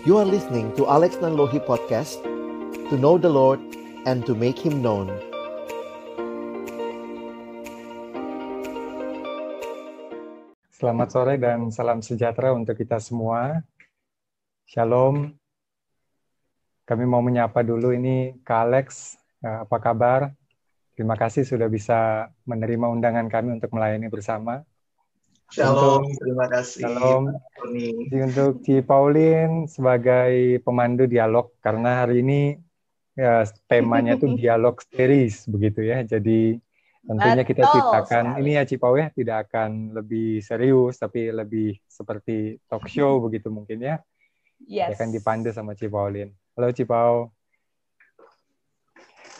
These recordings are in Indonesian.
You are listening to Alex Nanlohi Podcast To know the Lord and to make Him known Selamat sore dan salam sejahtera untuk kita semua. Shalom. Kami mau menyapa dulu ini Kak Alex. Eh, apa kabar? Terima kasih sudah bisa menerima undangan kami untuk melayani bersama. Shalom, untuk, terima kasih. Shalom. Jadi untuk Ci Pauline sebagai pemandu dialog karena hari ini ya, temanya itu dialog series begitu ya. Jadi tentunya kita ceritakan ini ya Cipau ya tidak akan lebih serius tapi lebih seperti talk show begitu mungkin ya. Yes. Akan dipandu sama Cipaulin. Halo Cipau.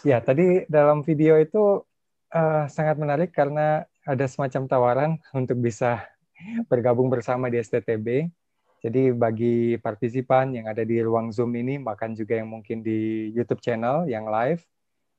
Ya, tadi dalam video itu uh, sangat menarik karena ada semacam tawaran untuk bisa bergabung bersama di STTB. Jadi bagi partisipan yang ada di ruang Zoom ini, bahkan juga yang mungkin di YouTube channel yang live,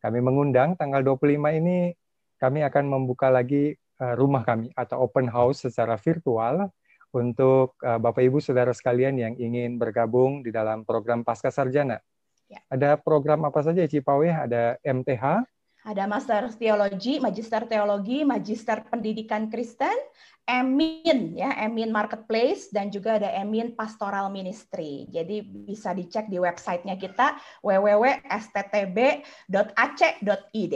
kami mengundang tanggal 25 ini kami akan membuka lagi uh, rumah kami atau open house secara virtual untuk uh, Bapak Ibu Saudara sekalian yang ingin bergabung di dalam program Pasca Sarjana. Ya. Ada program apa saja Cipau ya? Ada MTH, ada Master Teologi, Magister Teologi, Magister Pendidikan Kristen, Emin ya, Emin Marketplace dan juga ada Emin Pastoral Ministry. Jadi bisa dicek di websitenya kita www.sttb.ac.id.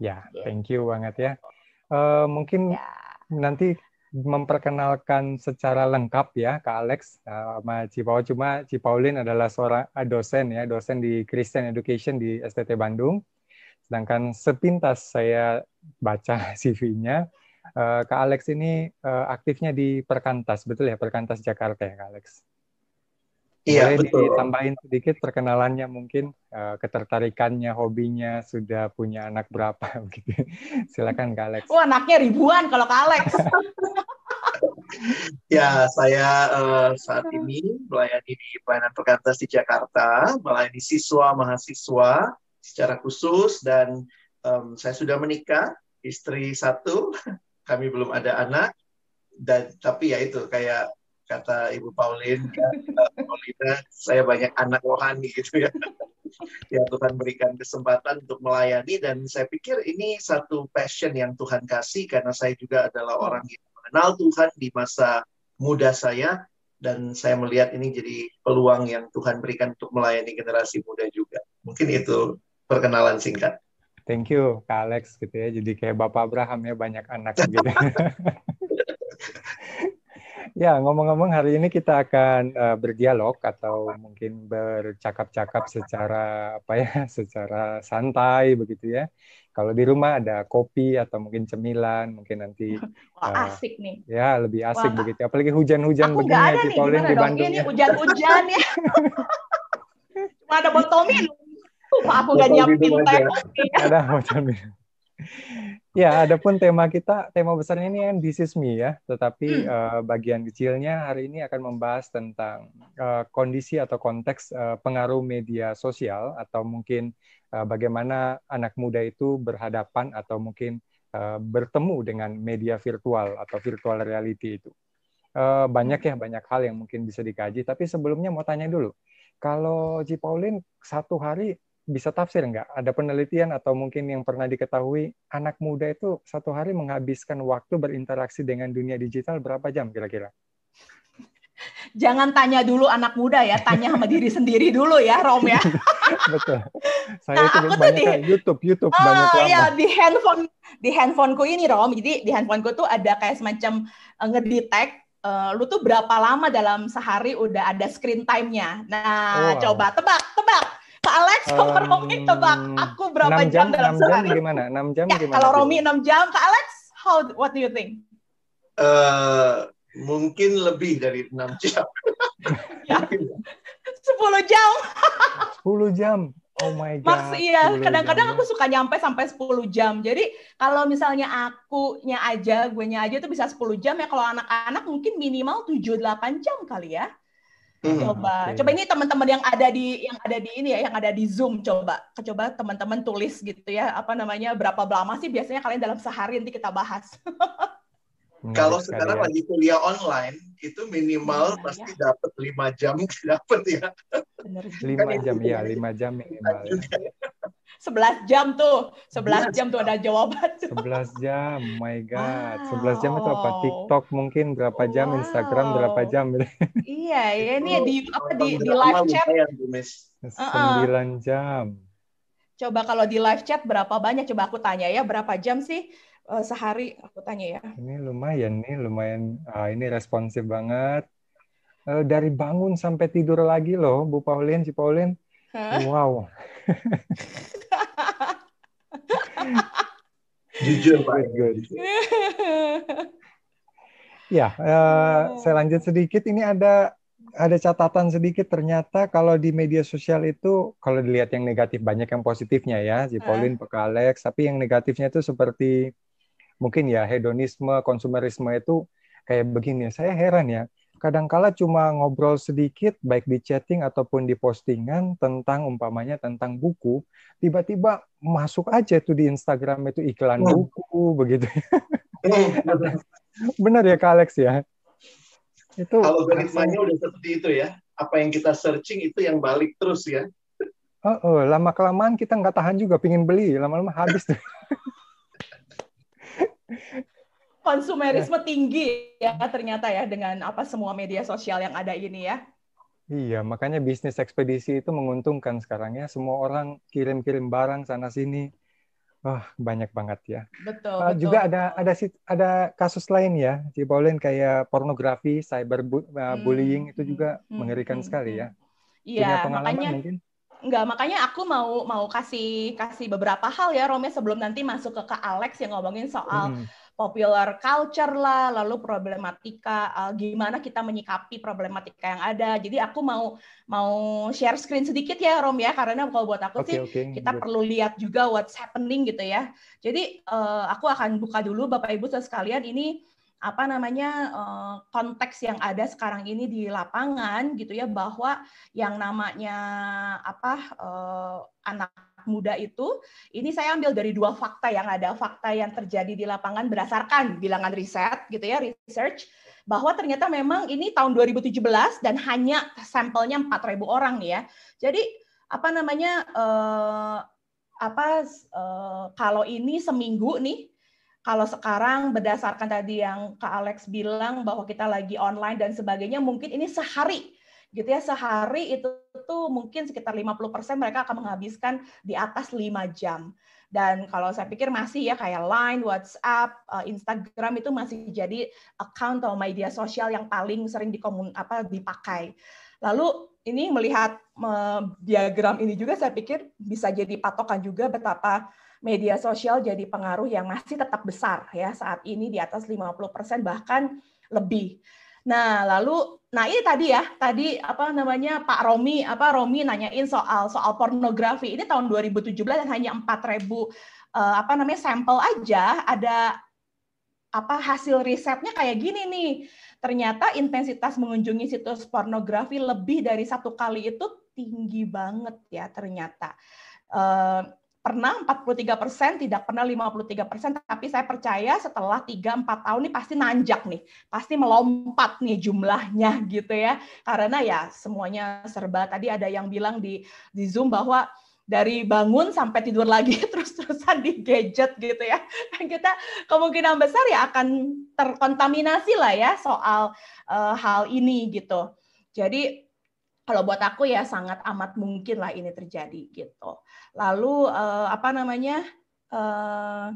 Ya, thank you banget ya. Uh, mungkin ya. nanti memperkenalkan secara lengkap ya Kak Alex uh, sama Cipau cuma Cipaulin adalah seorang uh, dosen ya dosen di Christian Education di STT Bandung sedangkan sepintas saya baca CV-nya uh, Kak Alex ini uh, aktifnya di Perkantas betul ya Perkantas Jakarta ya Kak Alex Iya, Boleh betul. ditambahin sedikit perkenalannya mungkin uh, ketertarikannya, hobinya, sudah punya anak berapa begitu. Silakan Kak Alex. Oh, anaknya ribuan kalau Kak Alex. ya, saya uh, saat ini melayani di pelayanan perkantas di Jakarta, melayani siswa mahasiswa secara khusus dan um, saya sudah menikah, istri satu, kami belum ada anak dan tapi ya itu kayak kata Ibu Pauline, Paulina, saya banyak anak rohani gitu ya. ya Tuhan berikan kesempatan untuk melayani dan saya pikir ini satu passion yang Tuhan kasih karena saya juga adalah orang yang mengenal Tuhan di masa muda saya dan saya melihat ini jadi peluang yang Tuhan berikan untuk melayani generasi muda juga. Mungkin itu perkenalan singkat. Thank you, Kak Alex gitu ya. Jadi kayak Bapak Abraham ya banyak anak gitu. Ya, ngomong-ngomong hari ini kita akan uh, berdialog atau mungkin bercakap-cakap secara apa ya, secara santai begitu ya. Kalau di rumah ada kopi atau mungkin cemilan, mungkin nanti Wah, uh, asik nih. Ya, lebih asik Wah. begitu. Apalagi hujan-hujan begini ya, di Paulin di Bandung. Ini ya. hujan-hujan ya. Cuma ada botol minum. Aku nggak nyiapin teh kopi. Ada botol minum. Ya, adapun tema kita, tema besarnya ini kan This is Me ya, tetapi hmm. uh, bagian kecilnya hari ini akan membahas tentang uh, kondisi atau konteks uh, pengaruh media sosial atau mungkin uh, bagaimana anak muda itu berhadapan atau mungkin uh, bertemu dengan media virtual atau virtual reality itu. Uh, banyak ya, banyak hal yang mungkin bisa dikaji, tapi sebelumnya mau tanya dulu, kalau Ji Pauline satu hari bisa tafsir nggak? Ada penelitian atau mungkin yang pernah diketahui anak muda itu satu hari menghabiskan waktu berinteraksi dengan dunia digital berapa jam kira-kira? Jangan tanya dulu anak muda ya, tanya sama diri sendiri dulu ya, Rom ya. Betul. Saya nah, itu banyak di, YouTube, YouTube uh, banyak lama. Ya, di handphone di handphoneku ini Rom, jadi di handphoneku tuh ada kayak semacam uh, ngedetect uh, lu tuh berapa lama dalam sehari udah ada screen time-nya. Nah, oh, coba tebak, tebak Kak Alex sama um, Romi tebak aku berapa jam, jam dalam 6 jam gimana? 6 jam ya, gimana? Kalau Romi 6 jam, Kak Alex, how what do you think? Uh, mungkin lebih dari 6 jam. ya. 10 jam. 10 jam. Oh my god. Maksud iya, kadang-kadang aku suka nyampe sampai 10 jam. Jadi kalau misalnya akunya aja, gue nya aja itu bisa 10 jam ya. Kalau anak-anak mungkin minimal 7 8 jam kali ya. Hmm, coba, okay. coba ini teman-teman yang ada di yang ada di ini ya, yang ada di Zoom coba, coba teman-teman tulis gitu ya, apa namanya, berapa lama sih biasanya kalian dalam sehari nanti kita bahas. Kalau sekarang ya. lagi kuliah online, itu minimal ya, pasti ya. dapat lima jam dapat ya. Lima kan jam ya, lima jam minimal. Ya. 11 jam tuh. 11 jam tuh ada jawaban. Tuh. 11 jam. My god. Wow. 11 jam itu apa? TikTok mungkin berapa jam, wow. Instagram berapa jam Iya, ya ini di apa di di live chat. 9 jam. Coba kalau di live chat berapa banyak? Coba aku tanya ya, berapa jam sih uh, sehari? Aku tanya ya. Ini lumayan nih, lumayan. Ah, ini responsif banget. Uh, dari bangun sampai tidur lagi loh, Bu Paulin, si Paulin. Huh? Wow. Jujur Pak. Good. ya, uh, saya lanjut sedikit. Ini ada ada catatan sedikit ternyata kalau di media sosial itu kalau dilihat yang negatif banyak yang positifnya ya si Pauline, uh. Alex tapi yang negatifnya itu seperti mungkin ya hedonisme konsumerisme itu kayak begini. Saya heran ya kadangkala cuma ngobrol sedikit baik di chatting ataupun di postingan tentang umpamanya tentang buku tiba-tiba masuk aja tuh di Instagram itu iklan hmm. buku begitu. Hmm, benar ya Kak Alex ya? Itu algoritmanya udah seperti itu ya apa yang kita searching itu yang balik terus ya. Oh, oh lama kelamaan kita nggak tahan juga pingin beli lama-lama habis tuh konsumerisme ya. tinggi ya ternyata ya dengan apa semua media sosial yang ada ini ya. Iya, makanya bisnis ekspedisi itu menguntungkan sekarang ya. Semua orang kirim-kirim barang sana sini. Wah, banyak banget ya. Betul. Uh, betul juga ada ada ada kasus lain ya, Ci Pauline kayak pornografi, cyberbullying hmm, itu juga hmm, mengerikan hmm, sekali ya. Iya, makanya mungkin? Enggak, makanya aku mau mau kasih kasih beberapa hal ya Romi sebelum nanti masuk ke Kak Alex yang ngomongin soal hmm popular culture lah, lalu problematika uh, gimana kita menyikapi problematika yang ada. Jadi aku mau mau share screen sedikit ya Rom ya karena kalau buat aku okay, sih okay. kita Good. perlu lihat juga what's happening gitu ya. Jadi uh, aku akan buka dulu Bapak Ibu sekalian ini apa namanya uh, konteks yang ada sekarang ini di lapangan gitu ya bahwa yang namanya apa uh, anak muda itu, ini saya ambil dari dua fakta yang ada, fakta yang terjadi di lapangan berdasarkan bilangan riset gitu ya, research bahwa ternyata memang ini tahun 2017 dan hanya sampelnya 4.000 orang ya. Jadi apa namanya eh, apa eh, kalau ini seminggu nih kalau sekarang berdasarkan tadi yang Kak Alex bilang bahwa kita lagi online dan sebagainya, mungkin ini sehari gitu ya sehari itu tuh mungkin sekitar 50% mereka akan menghabiskan di atas 5 jam. Dan kalau saya pikir masih ya kayak Line, WhatsApp, eh, Instagram itu masih jadi account atau media sosial yang paling sering dikomun apa dipakai. Lalu ini melihat diagram ini juga saya pikir bisa jadi patokan juga betapa media sosial jadi pengaruh yang masih tetap besar ya saat ini di atas 50% bahkan lebih. Nah, lalu nah ini tadi ya, tadi apa namanya Pak Romi, apa Romi nanyain soal soal pornografi. Ini tahun 2017 dan hanya 4000 uh, eh, apa namanya sampel aja ada apa hasil risetnya kayak gini nih. Ternyata intensitas mengunjungi situs pornografi lebih dari satu kali itu tinggi banget ya ternyata. Uh, pernah 43 persen, tidak pernah 53 persen, tapi saya percaya setelah 3-4 tahun ini pasti nanjak nih, pasti melompat nih jumlahnya gitu ya, karena ya semuanya serba. Tadi ada yang bilang di di Zoom bahwa dari bangun sampai tidur lagi terus-terusan di gadget gitu ya. Kita kemungkinan besar ya akan terkontaminasi lah ya soal uh, hal ini gitu. Jadi kalau buat aku ya sangat amat mungkin lah ini terjadi gitu. Lalu uh, apa namanya? Uh,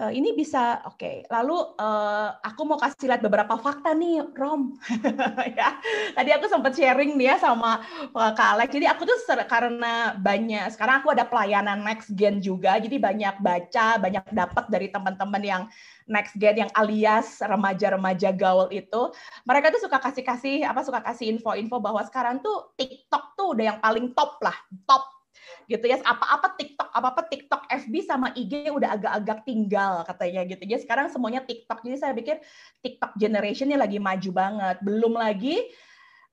uh, ini bisa oke. Okay. Lalu uh, aku mau kasih lihat beberapa fakta nih, Rom. ya. Tadi aku sempat sharing dia sama Kak Alex. Jadi aku tuh karena banyak sekarang aku ada pelayanan next gen juga. Jadi banyak baca, banyak dapat dari teman-teman yang next gen yang alias remaja-remaja gaul itu, mereka tuh suka kasih-kasih apa suka kasih info-info bahwa sekarang tuh TikTok tuh udah yang paling top lah, top gitu ya apa-apa TikTok apa-apa TikTok FB sama IG udah agak-agak tinggal katanya gitu ya sekarang semuanya TikTok jadi saya pikir TikTok generationnya lagi maju banget belum lagi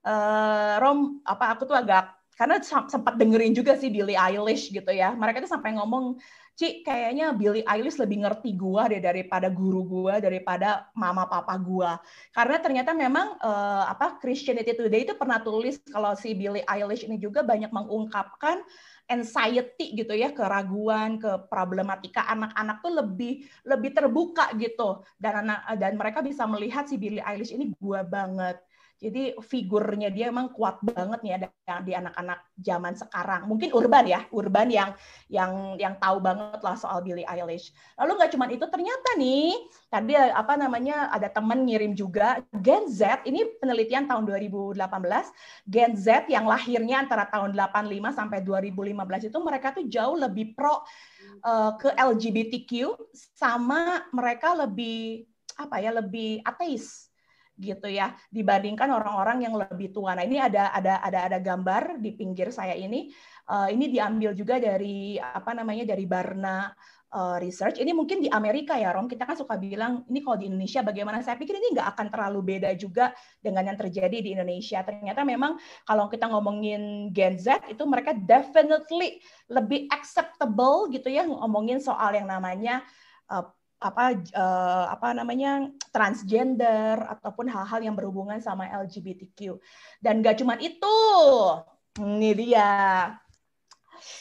uh, Rom apa aku tuh agak karena sempat dengerin juga sih Billie Eilish gitu ya. Mereka tuh sampai ngomong, Ci, kayaknya Billie Eilish lebih ngerti gua deh daripada guru gua, daripada mama papa gua. Karena ternyata memang uh, apa Christianity Today itu pernah tulis kalau si Billie Eilish ini juga banyak mengungkapkan anxiety gitu ya, keraguan, ke problematika anak-anak tuh lebih lebih terbuka gitu. Dan anak dan mereka bisa melihat si Billie Eilish ini gua banget jadi figurnya dia emang kuat banget nih ada di anak-anak zaman sekarang. Mungkin urban ya, urban yang yang yang tahu banget lah soal Billie Eilish. Lalu nggak cuma itu, ternyata nih tadi apa namanya ada temen ngirim juga Gen Z. Ini penelitian tahun 2018. Gen Z yang lahirnya antara tahun 85 sampai 2015 itu mereka tuh jauh lebih pro uh, ke LGBTQ sama mereka lebih apa ya lebih ateis gitu ya dibandingkan orang-orang yang lebih tua. Nah ini ada ada ada ada gambar di pinggir saya ini. Uh, ini diambil juga dari apa namanya dari Barna uh, Research. Ini mungkin di Amerika ya Rom. Kita kan suka bilang ini kalau di Indonesia bagaimana? Saya pikir ini nggak akan terlalu beda juga dengan yang terjadi di Indonesia. Ternyata memang kalau kita ngomongin Gen Z itu mereka definitely lebih acceptable gitu ya ngomongin soal yang namanya uh, apa uh, apa namanya transgender ataupun hal-hal yang berhubungan sama LGBTQ dan gak cuma itu ini dia.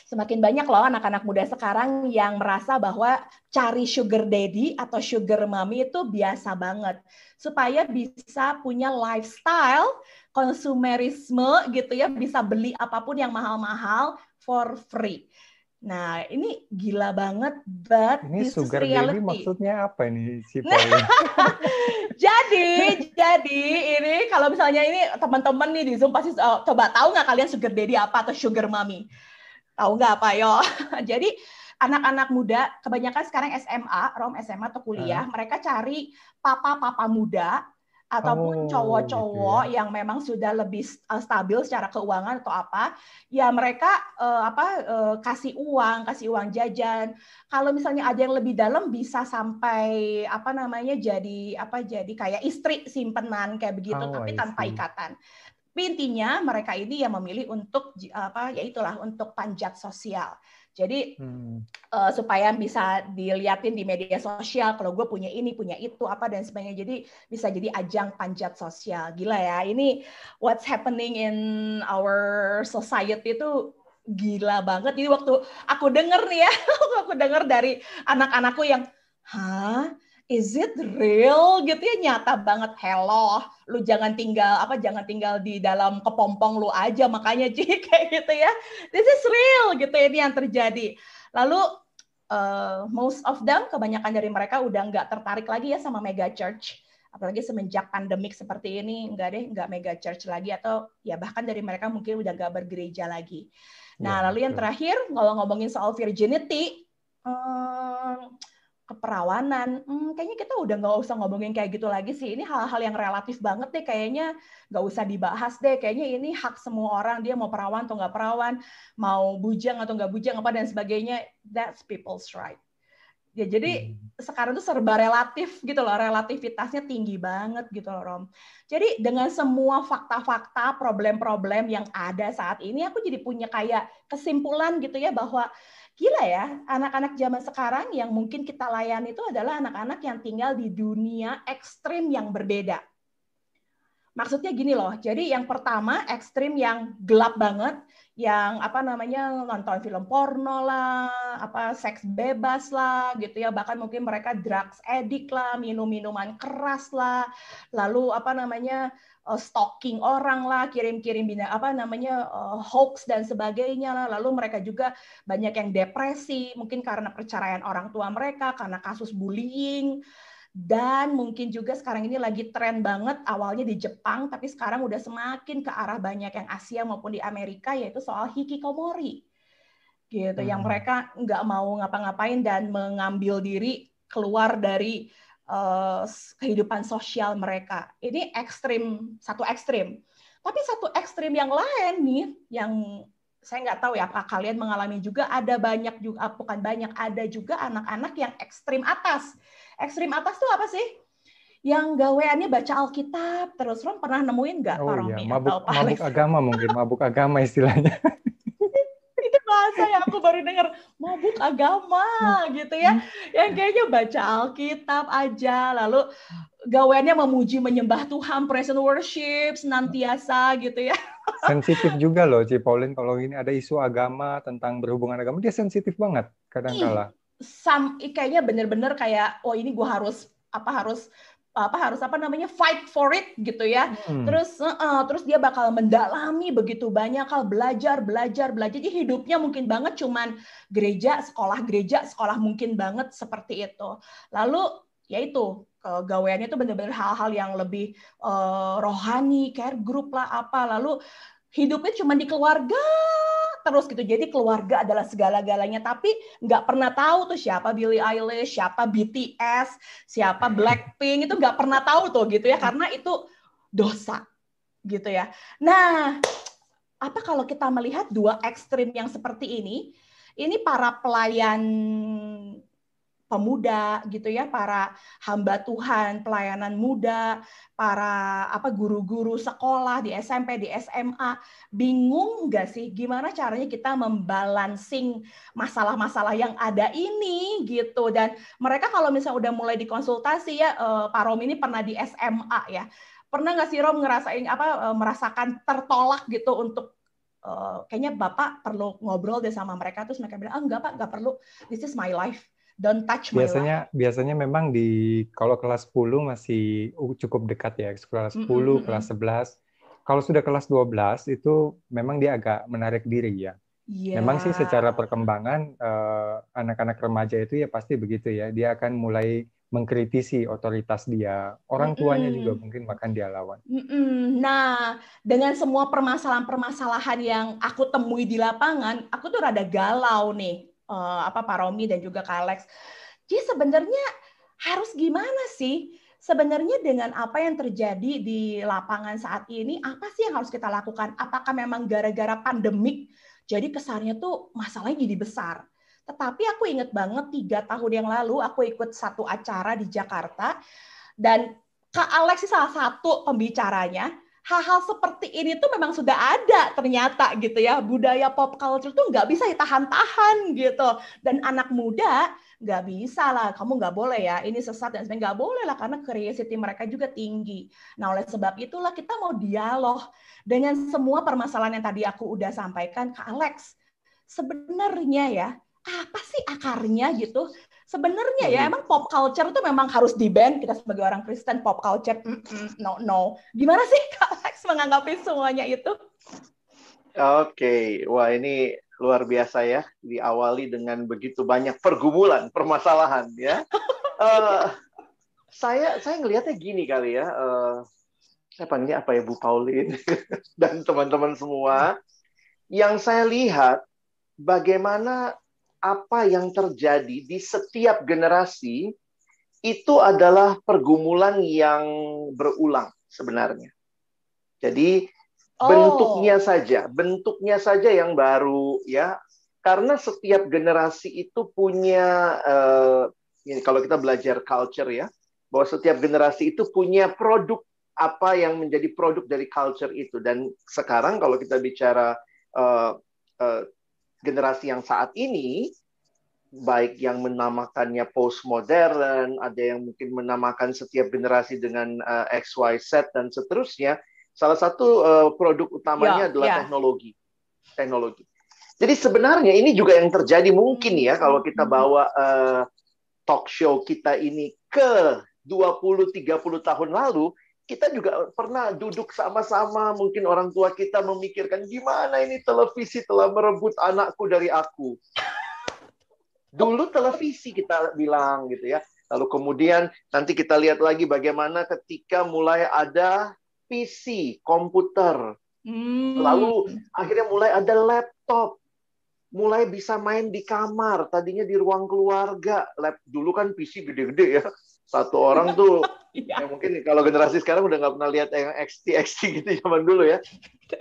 Semakin banyak loh anak-anak muda sekarang yang merasa bahwa cari sugar daddy atau sugar mommy itu biasa banget. Supaya bisa punya lifestyle konsumerisme gitu ya bisa beli apa pun yang mahal-mahal for free Nah, ini gila banget, but ini this sugar is reality. baby maksudnya apa ini si jadi, jadi ini kalau misalnya ini teman-teman nih di Zoom pasti uh, coba tahu nggak kalian sugar daddy apa atau sugar mommy? Tahu nggak apa yo? jadi anak-anak muda kebanyakan sekarang SMA, rom SMA atau kuliah, uh. mereka cari papa-papa muda ataupun oh, cowok-cowok gitu ya. yang memang sudah lebih uh, stabil secara keuangan atau apa, ya mereka uh, apa uh, kasih uang, kasih uang jajan. Kalau misalnya ada yang lebih dalam bisa sampai apa namanya jadi apa jadi kayak istri simpenan kayak begitu, oh, tapi tanpa ikatan. Tapi intinya mereka ini yang memilih untuk apa ya itulah untuk panjat sosial. Jadi hmm. uh, supaya bisa dilihatin di media sosial kalau gue punya ini, punya itu, apa dan sebagainya. Jadi bisa jadi ajang panjat sosial. Gila ya, ini what's happening in our society itu gila banget. Jadi waktu aku denger nih ya, aku denger dari anak-anakku yang, hah? Is it real? Gitu ya nyata banget hello lu jangan tinggal apa jangan tinggal di dalam kepompong lu aja makanya Ci kayak gitu ya. This is real gitu ini yang terjadi. Lalu uh, most of them kebanyakan dari mereka udah nggak tertarik lagi ya sama mega church. Apalagi semenjak pandemik seperti ini enggak deh enggak mega church lagi atau ya bahkan dari mereka mungkin udah nggak bergereja lagi. Nah ya, lalu yang terakhir kalau ngomongin soal virginity um, keperawanan, hmm, kayaknya kita udah nggak usah ngomongin kayak gitu lagi sih. Ini hal-hal yang relatif banget deh, kayaknya nggak usah dibahas deh. Kayaknya ini hak semua orang, dia mau perawan atau nggak perawan, mau bujang atau nggak bujang apa dan sebagainya. That's people's right. Ya jadi hmm. sekarang tuh serba relatif gitu loh, relativitasnya tinggi banget gitu loh Rom. Jadi dengan semua fakta-fakta, problem-problem yang ada saat ini, aku jadi punya kayak kesimpulan gitu ya bahwa gila ya, anak-anak zaman sekarang yang mungkin kita layani itu adalah anak-anak yang tinggal di dunia ekstrim yang berbeda. Maksudnya gini loh, jadi yang pertama ekstrim yang gelap banget, yang apa namanya nonton film porno lah, apa seks bebas lah gitu ya, bahkan mungkin mereka drugs addict lah, minum minuman keras lah, lalu apa namanya uh, stalking orang lah, kirim-kirim bina apa namanya uh, hoax dan sebagainya lah. Lalu mereka juga banyak yang depresi, mungkin karena perceraian orang tua mereka, karena kasus bullying. Dan mungkin juga sekarang ini lagi tren banget awalnya di Jepang, tapi sekarang udah semakin ke arah banyak yang Asia maupun di Amerika, yaitu soal hikikomori. Gitu, hmm. yang mereka nggak mau ngapa-ngapain dan mengambil diri keluar dari uh, kehidupan sosial mereka. Ini ekstrim, satu ekstrim. Tapi satu ekstrim yang lain nih, yang saya nggak tahu ya apa kalian mengalami juga ada banyak juga bukan banyak ada juga anak-anak yang ekstrim atas. Ekstrim atas tuh apa sih? yang gaweannya baca Alkitab terus Rom pernah nemuin nggak oh, Pak iya. Mabuk, atau Pak mabuk agama mungkin mabuk agama istilahnya itu bahasa yang aku baru dengar mabuk agama gitu ya yang kayaknya baca Alkitab aja lalu gaweannya memuji menyembah Tuhan praise and worship senantiasa gitu ya sensitif juga loh Ci Pauline kalau ini ada isu agama tentang berhubungan agama dia sensitif banget kadang-kala sam kayaknya bener-bener kayak oh ini gue harus apa harus apa harus apa namanya fight for it gitu ya. Hmm. Terus uh, terus dia bakal mendalami begitu banyak hal belajar belajar belajar. Jadi hidupnya mungkin banget cuman gereja sekolah gereja sekolah mungkin banget seperti itu. Lalu ya itu gaweannya itu benar-benar hal-hal yang lebih uh, rohani, care group lah apa. Lalu hidupnya cuma di keluarga terus gitu. Jadi keluarga adalah segala-galanya, tapi nggak pernah tahu tuh siapa Billie Eilish, siapa BTS, siapa Blackpink itu nggak pernah tahu tuh gitu ya, karena itu dosa gitu ya. Nah, apa kalau kita melihat dua ekstrim yang seperti ini? Ini para pelayan pemuda gitu ya, para hamba Tuhan, pelayanan muda, para apa guru-guru sekolah di SMP, di SMA, bingung nggak sih gimana caranya kita membalancing masalah-masalah yang ada ini gitu dan mereka kalau misalnya udah mulai dikonsultasi ya eh, Pak Rom ini pernah di SMA ya. Pernah nggak sih Rom ngerasain apa eh, merasakan tertolak gitu untuk uh, kayaknya Bapak perlu ngobrol deh sama mereka terus mereka bilang, "Ah, enggak Pak, nggak perlu. This is my life." Don't touch my biasanya life. biasanya memang di kalau kelas 10 masih cukup dekat ya kelas 10 mm -hmm. kelas 11 kalau sudah kelas 12 itu memang dia agak menarik diri ya yeah. memang sih secara perkembangan anak eh, anak-anak remaja itu ya pasti begitu ya dia akan mulai mengkritisi otoritas dia orang tuanya mm -hmm. juga mungkin makan dia lawan mm -hmm. nah dengan semua permasalahan-permasalahan yang aku temui di lapangan aku tuh rada galau nih uh, apa Pak Romi dan juga Kak Alex. Jadi sebenarnya harus gimana sih? Sebenarnya dengan apa yang terjadi di lapangan saat ini, apa sih yang harus kita lakukan? Apakah memang gara-gara pandemik, jadi kesannya tuh masalahnya jadi besar. Tetapi aku ingat banget tiga tahun yang lalu aku ikut satu acara di Jakarta dan Kak Alex salah satu pembicaranya hal-hal seperti ini tuh memang sudah ada ternyata gitu ya. Budaya pop culture tuh nggak bisa ditahan-tahan gitu. Dan anak muda nggak bisa lah. Kamu nggak boleh ya. Ini sesat dan sebagainya. Nggak boleh lah karena curiosity mereka juga tinggi. Nah oleh sebab itulah kita mau dialog dengan semua permasalahan yang tadi aku udah sampaikan ke Alex. Sebenarnya ya apa sih akarnya gitu sebenarnya ya hmm. emang pop culture itu memang harus di ban kita sebagai orang Kristen pop culture mm -mm, no no gimana sih Kak Alex menganggapi semuanya itu oke okay. wah ini luar biasa ya diawali dengan begitu banyak pergumulan permasalahan ya uh, saya saya ngelihatnya gini kali ya uh, saya panggilnya apa ya Bu Pauline dan teman-teman semua yang saya lihat bagaimana apa yang terjadi di setiap generasi itu adalah pergumulan yang berulang sebenarnya. Jadi oh. bentuknya saja, bentuknya saja yang baru ya. Karena setiap generasi itu punya uh, ini kalau kita belajar culture ya, bahwa setiap generasi itu punya produk apa yang menjadi produk dari culture itu dan sekarang kalau kita bicara uh, uh, generasi yang saat ini baik yang menamakannya postmodern, ada yang mungkin menamakan setiap generasi dengan uh, X, Y, Z dan seterusnya. Salah satu uh, produk utamanya ya, adalah ya. teknologi. Teknologi. Jadi sebenarnya ini juga yang terjadi mungkin ya kalau kita hmm. bawa uh, talk show kita ini ke 20 30 tahun lalu, kita juga pernah duduk sama-sama, mungkin orang tua kita memikirkan gimana ini televisi telah merebut anakku dari aku. Dulu televisi kita bilang gitu ya. Lalu kemudian nanti kita lihat lagi bagaimana ketika mulai ada PC, komputer. Hmm. Lalu akhirnya mulai ada laptop. Mulai bisa main di kamar, tadinya di ruang keluarga. Lab dulu kan PC gede-gede ya satu orang tuh ya. ya mungkin kalau generasi sekarang udah nggak pernah lihat yang XT XT gitu zaman dulu ya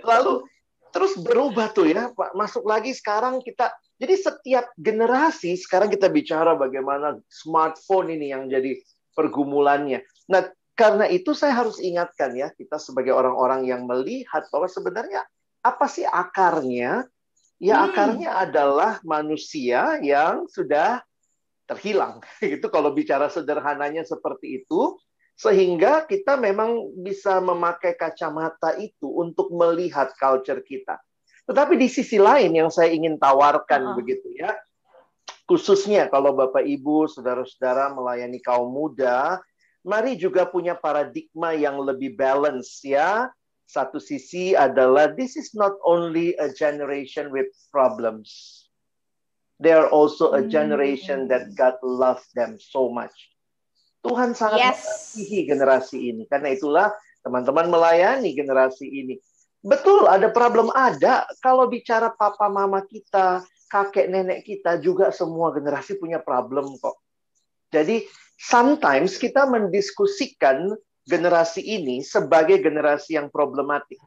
lalu terus berubah tuh ya pak masuk lagi sekarang kita jadi setiap generasi sekarang kita bicara bagaimana smartphone ini yang jadi pergumulannya nah karena itu saya harus ingatkan ya, kita sebagai orang-orang yang melihat bahwa sebenarnya apa sih akarnya? Ya hmm. akarnya adalah manusia yang sudah terhilang. Itu kalau bicara sederhananya seperti itu, sehingga kita memang bisa memakai kacamata itu untuk melihat culture kita. Tetapi di sisi lain yang saya ingin tawarkan uh -huh. begitu ya, khususnya kalau Bapak Ibu, saudara-saudara melayani kaum muda, mari juga punya paradigma yang lebih balance ya. Satu sisi adalah this is not only a generation with problems. They are also a generation that hmm. God love them so much. Tuhan sangat yes. mengasihi generasi ini. Karena itulah teman-teman melayani generasi ini. Betul, ada problem ada. Kalau bicara papa mama kita, kakek nenek kita juga semua generasi punya problem kok. Jadi sometimes kita mendiskusikan generasi ini sebagai generasi yang problematik.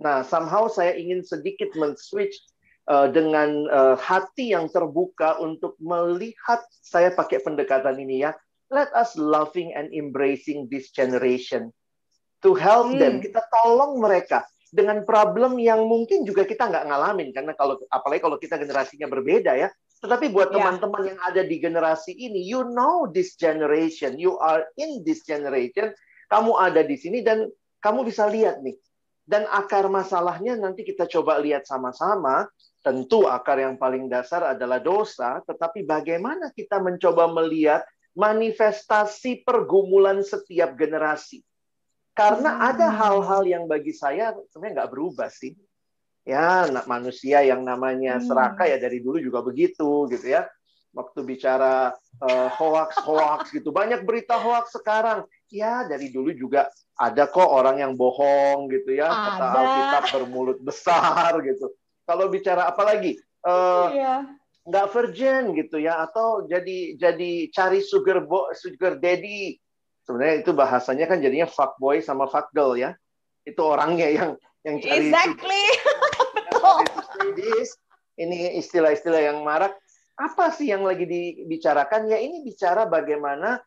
Nah, somehow saya ingin sedikit men-switch dengan uh, hati yang terbuka untuk melihat saya pakai pendekatan ini ya. Let us loving and embracing this generation to help hmm. them. Kita tolong mereka dengan problem yang mungkin juga kita nggak ngalamin karena kalau apalagi kalau kita generasinya berbeda ya tetapi buat ya. teman-teman yeah. yang ada di generasi ini, you know this generation, you are in this generation, kamu ada di sini dan kamu bisa lihat nih. Dan akar masalahnya nanti kita coba lihat sama-sama. Tentu akar yang paling dasar adalah dosa, tetapi bagaimana kita mencoba melihat manifestasi pergumulan setiap generasi. Karena ada hmm. hal-hal yang bagi saya sebenarnya nggak berubah sih. Ya manusia yang namanya hmm. seraka ya dari dulu juga begitu gitu ya. Waktu bicara uh, hoax hoax gitu. Banyak berita hoax sekarang. Ya dari dulu juga ada kok orang yang bohong gitu ya. Kata Alkitab bermulut besar gitu kalau bicara apa lagi uh, iya. nggak virgin gitu ya atau jadi jadi cari sugar bo sugar daddy sebenarnya itu bahasanya kan jadinya fuck boy sama fuck girl ya itu orangnya yang yang cari exactly ini istilah-istilah yang marak. Apa sih yang lagi dibicarakan? Ya ini bicara bagaimana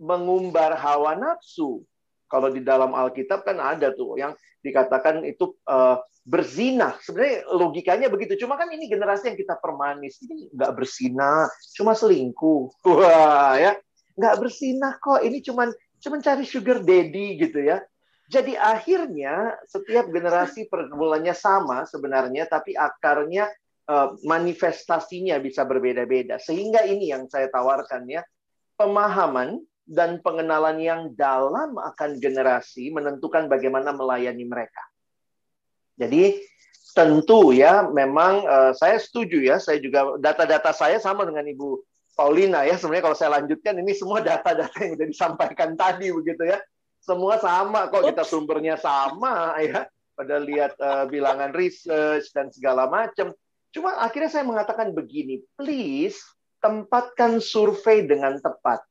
mengumbar hawa nafsu. Kalau di dalam Alkitab kan ada tuh yang dikatakan itu uh, berzina. Sebenarnya logikanya begitu. Cuma kan ini generasi yang kita permanis. Ini nggak berzina, cuma selingkuh. Wah ya, nggak berzina kok. Ini cuma cuma cari sugar daddy gitu ya. Jadi akhirnya setiap generasi pergumulannya sama sebenarnya, tapi akarnya eh, manifestasinya bisa berbeda-beda. Sehingga ini yang saya tawarkan ya, pemahaman dan pengenalan yang dalam akan generasi menentukan bagaimana melayani mereka. Jadi tentu ya memang uh, saya setuju ya, saya juga data-data saya sama dengan Ibu Paulina ya. Sebenarnya kalau saya lanjutkan ini semua data-data yang sudah disampaikan tadi begitu ya semua sama kok kita sumbernya sama ya pada lihat uh, bilangan research dan segala macam cuma akhirnya saya mengatakan begini please tempatkan survei dengan tepat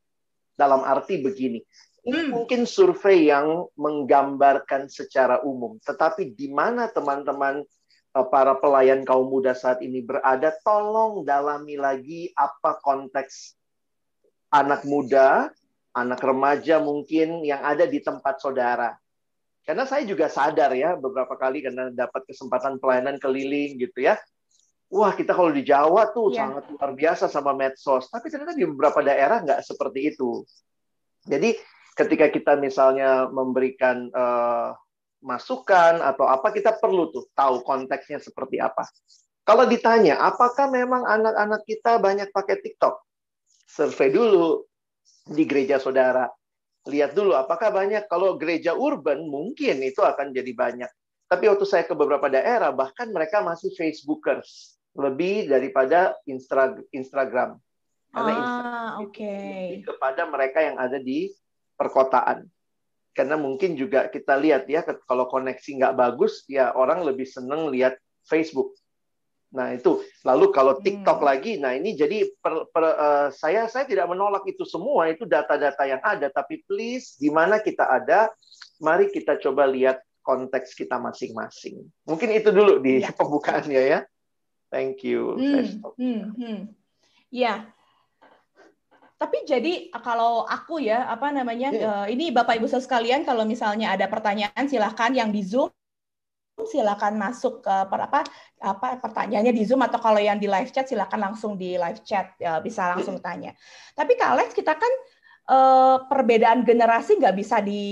dalam arti begini ini hmm. mungkin survei yang menggambarkan secara umum tetapi di mana teman-teman uh, para pelayan kaum muda saat ini berada tolong dalami lagi apa konteks anak muda anak remaja mungkin yang ada di tempat saudara. Karena saya juga sadar ya beberapa kali karena dapat kesempatan pelayanan keliling gitu ya. Wah kita kalau di Jawa tuh yeah. sangat luar biasa sama medsos. Tapi ternyata di beberapa daerah nggak seperti itu. Jadi ketika kita misalnya memberikan uh, masukan atau apa kita perlu tuh tahu konteksnya seperti apa. Kalau ditanya apakah memang anak-anak kita banyak pakai TikTok? Survei dulu, di gereja saudara. Lihat dulu apakah banyak kalau gereja urban mungkin itu akan jadi banyak. Tapi waktu saya ke beberapa daerah bahkan mereka masih Facebookers lebih daripada Instagram. Karena ah, Instagram okay. kepada mereka yang ada di perkotaan. Karena mungkin juga kita lihat ya kalau koneksi nggak bagus ya orang lebih seneng lihat Facebook. Nah itu lalu kalau TikTok hmm. lagi, nah ini jadi per, per, uh, saya saya tidak menolak itu semua itu data-data yang ada, tapi please di mana kita ada, mari kita coba lihat konteks kita masing-masing. Mungkin itu dulu di ya. pembukaannya ya. Thank you. Hmm, hmm, hmm. Ya, tapi jadi kalau aku ya apa namanya hmm. uh, ini Bapak Ibu sekalian kalau misalnya ada pertanyaan silahkan yang di Zoom silakan masuk ke per, apa apa pertanyaannya di Zoom atau kalau yang di live chat silakan langsung di live chat ya, bisa langsung tanya. Tapi Kak Alex kita kan uh, perbedaan generasi nggak bisa di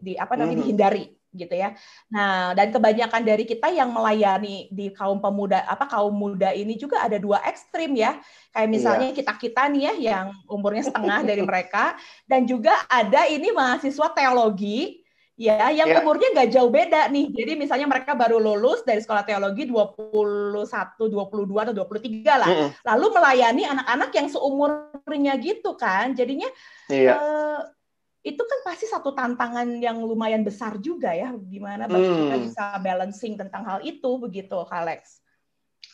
di apa namanya hmm. dihindari gitu ya. Nah, dan kebanyakan dari kita yang melayani di kaum pemuda apa kaum muda ini juga ada dua ekstrim ya. Kayak misalnya iya. kita-kita nih ya yang umurnya setengah dari mereka dan juga ada ini mahasiswa teologi ya yang ya. umurnya nggak jauh beda nih. Jadi misalnya mereka baru lulus dari sekolah teologi 21, 22 atau 23 lah. Mm -hmm. Lalu melayani anak-anak yang seumurnya gitu kan. Jadinya iya. uh, itu kan pasti satu tantangan yang lumayan besar juga ya gimana hmm. kita bisa balancing tentang hal itu begitu Alex.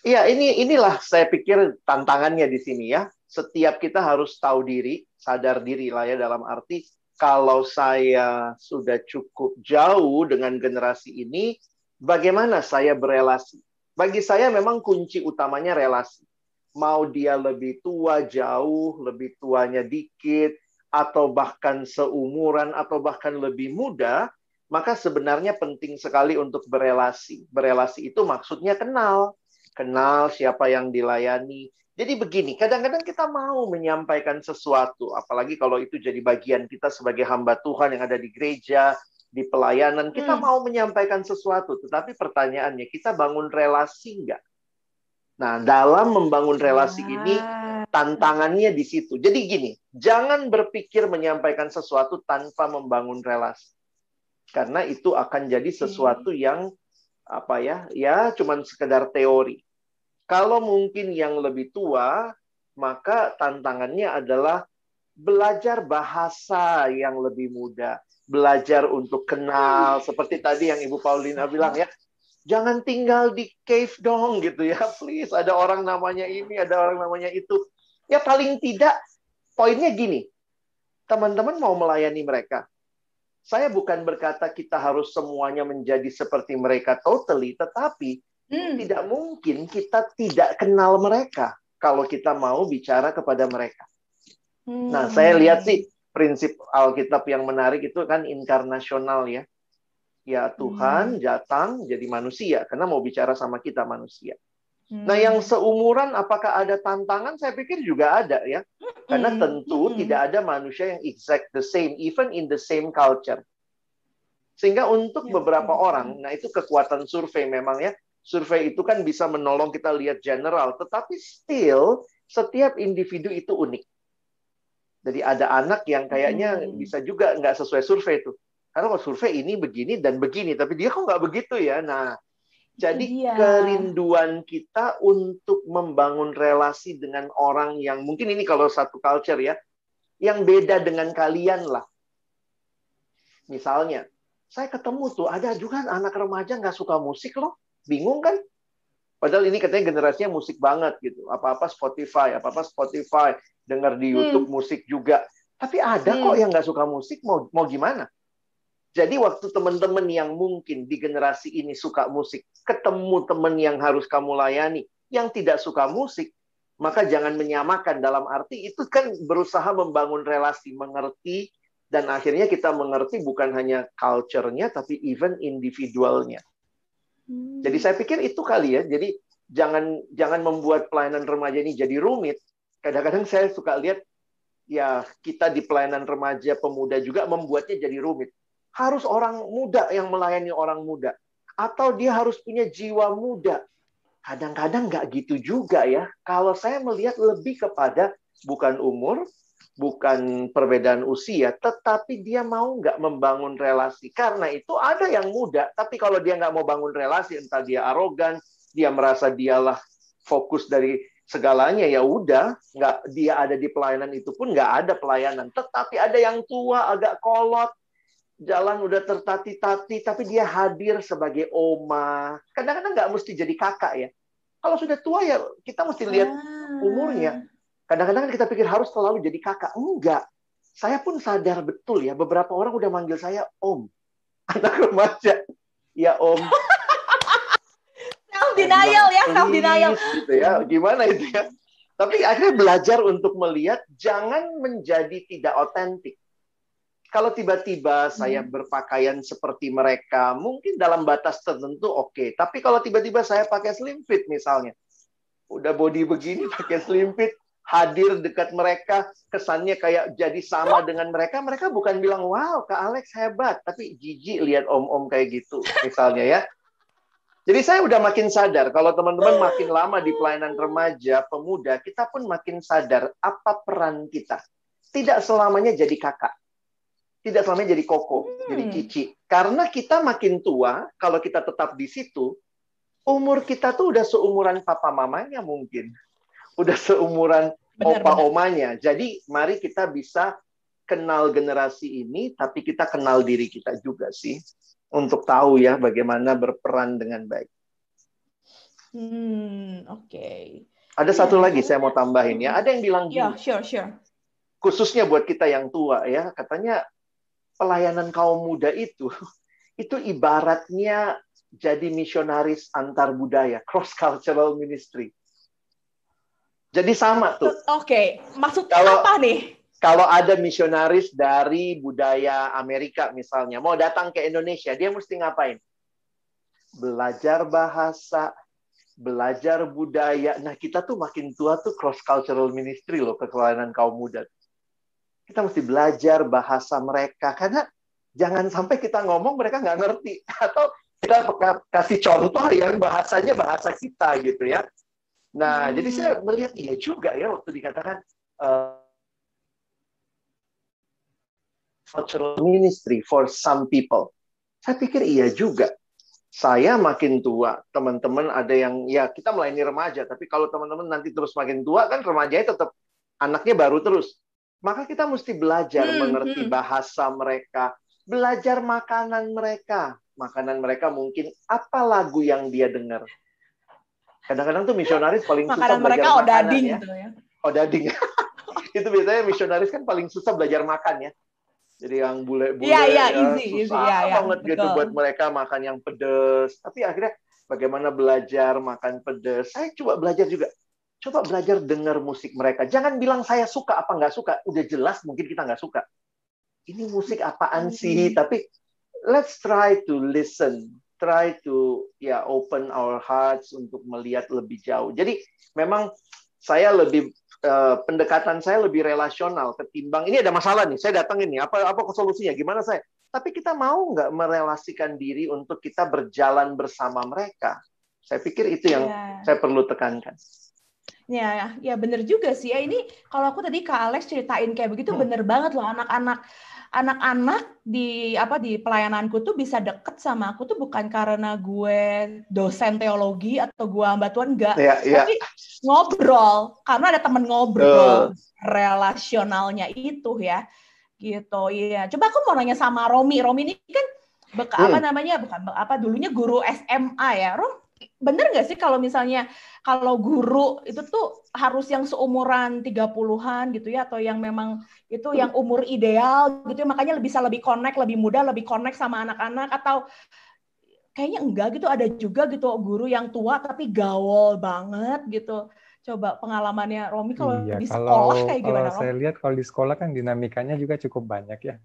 Iya, ini inilah saya pikir tantangannya di sini ya. Setiap kita harus tahu diri, sadar diri lah ya dalam arti kalau saya sudah cukup jauh dengan generasi ini, bagaimana saya berelasi? Bagi saya memang kunci utamanya relasi. Mau dia lebih tua jauh, lebih tuanya dikit, atau bahkan seumuran, atau bahkan lebih muda, maka sebenarnya penting sekali untuk berelasi. Berelasi itu maksudnya kenal. Kenal siapa yang dilayani, jadi begini, kadang-kadang kita mau menyampaikan sesuatu, apalagi kalau itu jadi bagian kita sebagai hamba Tuhan yang ada di gereja, di pelayanan, kita hmm. mau menyampaikan sesuatu, tetapi pertanyaannya, kita bangun relasi enggak? Nah, dalam membangun relasi ini, tantangannya di situ. Jadi gini, jangan berpikir menyampaikan sesuatu tanpa membangun relasi. Karena itu akan jadi sesuatu yang apa ya, ya cuman sekedar teori kalau mungkin yang lebih tua, maka tantangannya adalah belajar bahasa yang lebih mudah, belajar untuk kenal seperti tadi yang Ibu Paulina bilang ya. Jangan tinggal di cave dong gitu ya, please. Ada orang namanya ini, ada orang namanya itu. Ya paling tidak poinnya gini. Teman-teman mau melayani mereka. Saya bukan berkata kita harus semuanya menjadi seperti mereka totally, tetapi Hmm. Tidak mungkin kita tidak kenal mereka kalau kita mau bicara kepada mereka. Hmm. Nah, saya lihat sih prinsip Alkitab yang menarik itu kan inkarnasional ya. Ya Tuhan hmm. datang jadi manusia karena mau bicara sama kita manusia. Hmm. Nah, yang seumuran apakah ada tantangan? Saya pikir juga ada ya. Karena hmm. tentu hmm. tidak ada manusia yang exact the same even in the same culture. Sehingga untuk ya, beberapa orang, nah itu kekuatan survei memang ya, survei itu kan bisa menolong kita lihat general, tetapi still setiap individu itu unik. Jadi ada anak yang kayaknya hmm. bisa juga nggak sesuai survei itu. Karena kalau survei ini begini dan begini, tapi dia kok nggak begitu ya. Nah, jadi iya. kerinduan kita untuk membangun relasi dengan orang yang mungkin ini kalau satu culture ya, yang beda dengan kalian lah. Misalnya, saya ketemu tuh ada juga anak remaja nggak suka musik loh. Bingung kan? Padahal ini katanya generasinya musik banget gitu. Apa-apa Spotify, apa-apa Spotify, dengar di YouTube hmm. musik juga. Tapi ada hmm. kok yang nggak suka musik, mau mau gimana? Jadi waktu teman-teman yang mungkin di generasi ini suka musik, ketemu teman yang harus kamu layani, yang tidak suka musik, maka jangan menyamakan dalam arti itu kan berusaha membangun relasi, mengerti, dan akhirnya kita mengerti bukan hanya culture-nya, tapi even individualnya. Jadi saya pikir itu kali ya. Jadi jangan jangan membuat pelayanan remaja ini jadi rumit. Kadang-kadang saya suka lihat ya kita di pelayanan remaja pemuda juga membuatnya jadi rumit. Harus orang muda yang melayani orang muda atau dia harus punya jiwa muda. Kadang-kadang nggak gitu juga ya. Kalau saya melihat lebih kepada bukan umur, bukan perbedaan usia, tetapi dia mau nggak membangun relasi. Karena itu ada yang muda, tapi kalau dia nggak mau bangun relasi, entah dia arogan, dia merasa dialah fokus dari segalanya, ya udah, nggak dia ada di pelayanan itu pun nggak ada pelayanan. Tetapi ada yang tua, agak kolot, jalan udah tertati-tati, tapi dia hadir sebagai oma. Kadang-kadang nggak mesti jadi kakak ya. Kalau sudah tua ya kita mesti lihat ah. umurnya Kadang-kadang kita pikir harus selalu jadi kakak. Enggak. Saya pun sadar betul ya, beberapa orang udah manggil saya Om. Anak remaja. Ya Om. self denial ya, self denial. Gitu ya. Gimana itu ya? Tapi akhirnya belajar untuk melihat jangan menjadi tidak otentik. Kalau tiba-tiba saya hmm. berpakaian seperti mereka, mungkin dalam batas tertentu oke. Okay. Tapi kalau tiba-tiba saya pakai slim fit misalnya, udah body begini pakai slim fit, hadir dekat mereka, kesannya kayak jadi sama dengan mereka. Mereka bukan bilang, wow, Kak Alex hebat. Tapi jijik lihat om-om kayak gitu, misalnya ya. Jadi saya udah makin sadar, kalau teman-teman makin lama di pelayanan remaja, pemuda, kita pun makin sadar apa peran kita. Tidak selamanya jadi kakak tidak selamanya jadi koko, hmm. jadi cici. Karena kita makin tua, kalau kita tetap di situ, umur kita tuh udah seumuran papa mamanya mungkin. Udah seumuran benar, opa benar. omanya. Jadi mari kita bisa kenal generasi ini, tapi kita kenal diri kita juga sih. Untuk tahu ya bagaimana berperan dengan baik. Hmm, oke. Okay. Ada ya, satu lagi saya mau tambahin ya. Ada yang bilang gini. Ya, sure, sure. Khususnya buat kita yang tua ya, katanya pelayanan kaum muda itu itu ibaratnya jadi misionaris antar budaya, cross cultural ministry. Jadi sama tuh. Oke, okay. maksudnya kalau, apa nih? Kalau ada misionaris dari budaya Amerika misalnya, mau datang ke Indonesia, dia mesti ngapain? Belajar bahasa, belajar budaya. Nah, kita tuh makin tua tuh cross cultural ministry loh, kepelayanan kaum muda. Kita mesti belajar bahasa mereka karena jangan sampai kita ngomong mereka nggak ngerti atau kita kasih contoh yang bahasanya bahasa kita gitu ya. Nah, hmm. jadi saya melihat iya juga ya waktu dikatakan uh, cultural ministry for some people. Saya pikir iya juga. Saya makin tua, teman-teman ada yang ya kita melayani remaja, tapi kalau teman-teman nanti terus makin tua kan remajanya tetap anaknya baru terus maka kita mesti belajar hmm, mengerti hmm. bahasa mereka, belajar makanan mereka. Makanan mereka mungkin apa lagu yang dia dengar. Kadang-kadang tuh misionaris paling makanan susah mereka belajar odading makanan ya. Gitu ya. Odading. itu biasanya misionaris kan paling susah belajar makan ya. Jadi yang bule-bule ya, ya, easy, susah easy, ya, ya, banget betul. gitu buat mereka makan yang pedes. Tapi akhirnya bagaimana belajar makan pedes. Saya coba belajar juga Coba belajar dengar musik mereka. Jangan bilang saya suka apa nggak suka. Udah jelas mungkin kita nggak suka. Ini musik apaan sih? Tapi let's try to listen. Try to ya open our hearts untuk melihat lebih jauh. Jadi memang saya lebih uh, pendekatan saya lebih relasional ketimbang ini ada masalah nih. Saya datang ini apa apa solusinya? Gimana saya? Tapi kita mau nggak merelasikan diri untuk kita berjalan bersama mereka? Saya pikir itu yang yeah. saya perlu tekankan. Ya, ya bener juga sih ya. Ini kalau aku tadi Kak Alex ceritain kayak begitu hmm. bener banget loh anak-anak anak-anak di apa di pelayananku tuh bisa deket sama aku tuh bukan karena gue dosen teologi atau gue hamba Tuhan enggak, yeah, yeah. tapi ngobrol karena ada temen ngobrol uh. relasionalnya itu ya gitu iya. Coba aku mau nanya sama Romi, Romi ini kan beka, hmm. apa namanya bukan apa dulunya guru SMA ya, Rom bener nggak sih kalau misalnya kalau guru itu tuh harus yang seumuran 30-an gitu ya atau yang memang itu yang umur ideal gitu ya makanya bisa lebih connect, lebih mudah, lebih connect sama anak-anak atau kayaknya enggak gitu ada juga gitu guru yang tua tapi gaul banget gitu. Coba pengalamannya Romi kalau iya, di sekolah kalau, kayak gimana? Kalau saya lihat kalau di sekolah kan dinamikanya juga cukup banyak ya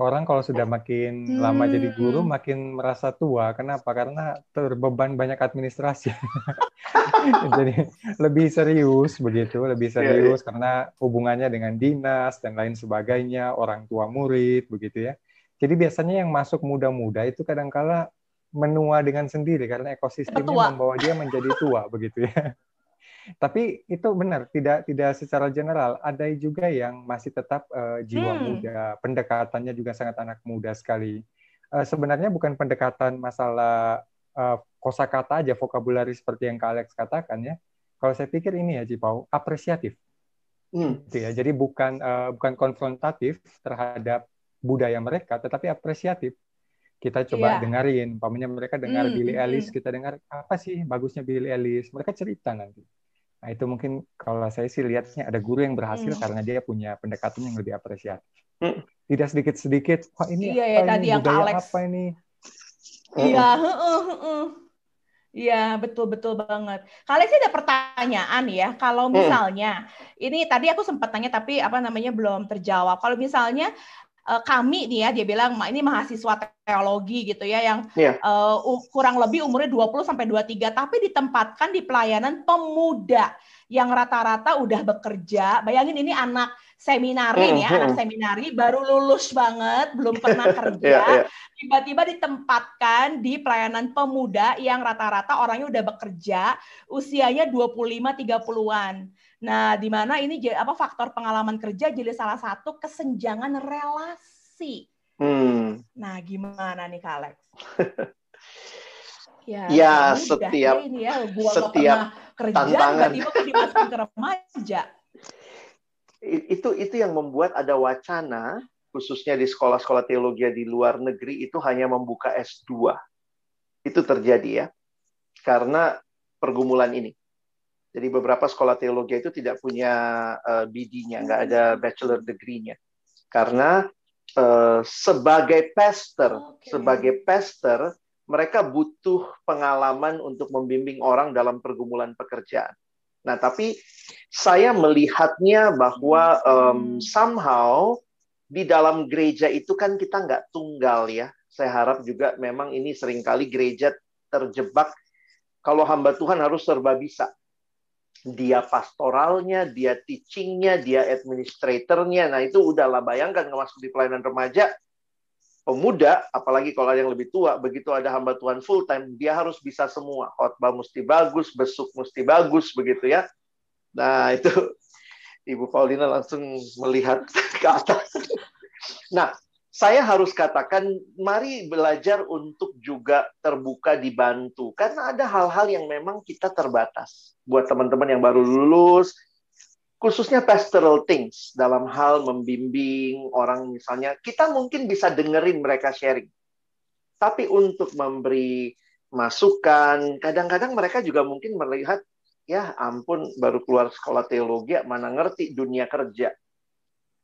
orang kalau sudah makin hmm. lama jadi guru hmm. makin merasa tua. Kenapa? Karena terbeban banyak administrasi. jadi lebih serius begitu, lebih iya, iya. serius yeah, karena hubungannya dengan dinas dan lain sebagainya, orang tua murid begitu ya. Jadi biasanya yang masuk muda-muda itu kadangkala menua dengan sendiri karena ekosistemnya membawa dia menjadi tua begitu ya. Tapi itu benar, tidak tidak secara general. Ada juga yang masih tetap uh, jiwa hmm. muda, pendekatannya juga sangat anak muda sekali. Uh, sebenarnya bukan pendekatan masalah uh, kosakata aja, vokabulari seperti yang Kak Alex katakan ya. Kalau saya pikir ini ya, Cipau, apresiatif. Hmm. Gitu ya. Jadi bukan uh, bukan konfrontatif terhadap budaya mereka, tetapi apresiatif kita coba yeah. dengerin, umpamanya mereka dengar mm, Billy Ellis, mm. kita dengar apa sih bagusnya Billy Ellis, mereka cerita nanti. Nah, itu mungkin kalau saya sih lihatnya ada guru yang berhasil hmm. karena dia punya pendekatan yang lebih apresiatif. Hmm. Tidak sedikit-sedikit, wah ini iya, ya, apa ya, ini, yang budaya Alex. apa ini? Iya, uh, uh, uh. Iya, betul-betul banget. Kalian sih ada pertanyaan ya, kalau hmm. misalnya, hmm. ini tadi aku sempat tanya tapi apa namanya belum terjawab. Kalau misalnya uh, kami nih ya dia bilang ini mahasiswa teologi gitu ya yang yeah. Iya. uh, kurang lebih umurnya 20 sampai 23 tapi ditempatkan di pelayanan pemuda yang rata-rata udah bekerja. Bayangin ini anak seminari nih ya, anak seminari baru lulus banget, belum pernah kerja, yeah, yeah. tiba-tiba ditempatkan di pelayanan pemuda yang rata-rata orangnya udah bekerja, usianya 25 30-an. Nah, di mana ini apa faktor pengalaman kerja jadi salah satu kesenjangan relasi. Hmm. Nah, gimana nih Kak Alex? ya, ya setiap ini ya, gua setiap kerja tantangan tiba-tiba dimasukin ke remaja. Itu itu yang membuat ada wacana khususnya di sekolah-sekolah teologi di luar negeri itu hanya membuka S2. Itu terjadi ya. Karena pergumulan ini. Jadi beberapa sekolah teologi itu tidak punya uh, eh, BD-nya, nggak ada bachelor degree-nya. Karena uh, sebagai pastor, okay. sebagai pastor, mereka butuh pengalaman untuk membimbing orang dalam pergumulan pekerjaan. Nah, tapi saya melihatnya bahwa um, somehow di dalam gereja itu kan kita nggak tunggal ya. Saya harap juga memang ini sering kali gereja terjebak kalau hamba Tuhan harus serba bisa dia pastoralnya, dia teachingnya, dia administratornya. Nah itu udahlah bayangkan nggak masuk di pelayanan remaja, pemuda, apalagi kalau yang lebih tua, begitu ada hamba Tuhan full time, dia harus bisa semua. Khotbah mesti bagus, besuk mesti bagus, begitu ya. Nah itu Ibu Paulina langsung melihat ke atas. Nah, saya harus katakan, mari belajar untuk juga terbuka dibantu. Karena ada hal-hal yang memang kita terbatas. Buat teman-teman yang baru lulus, khususnya pastoral things, dalam hal membimbing orang misalnya, kita mungkin bisa dengerin mereka sharing. Tapi untuk memberi masukan, kadang-kadang mereka juga mungkin melihat, ya ampun baru keluar sekolah teologi, mana ngerti dunia kerja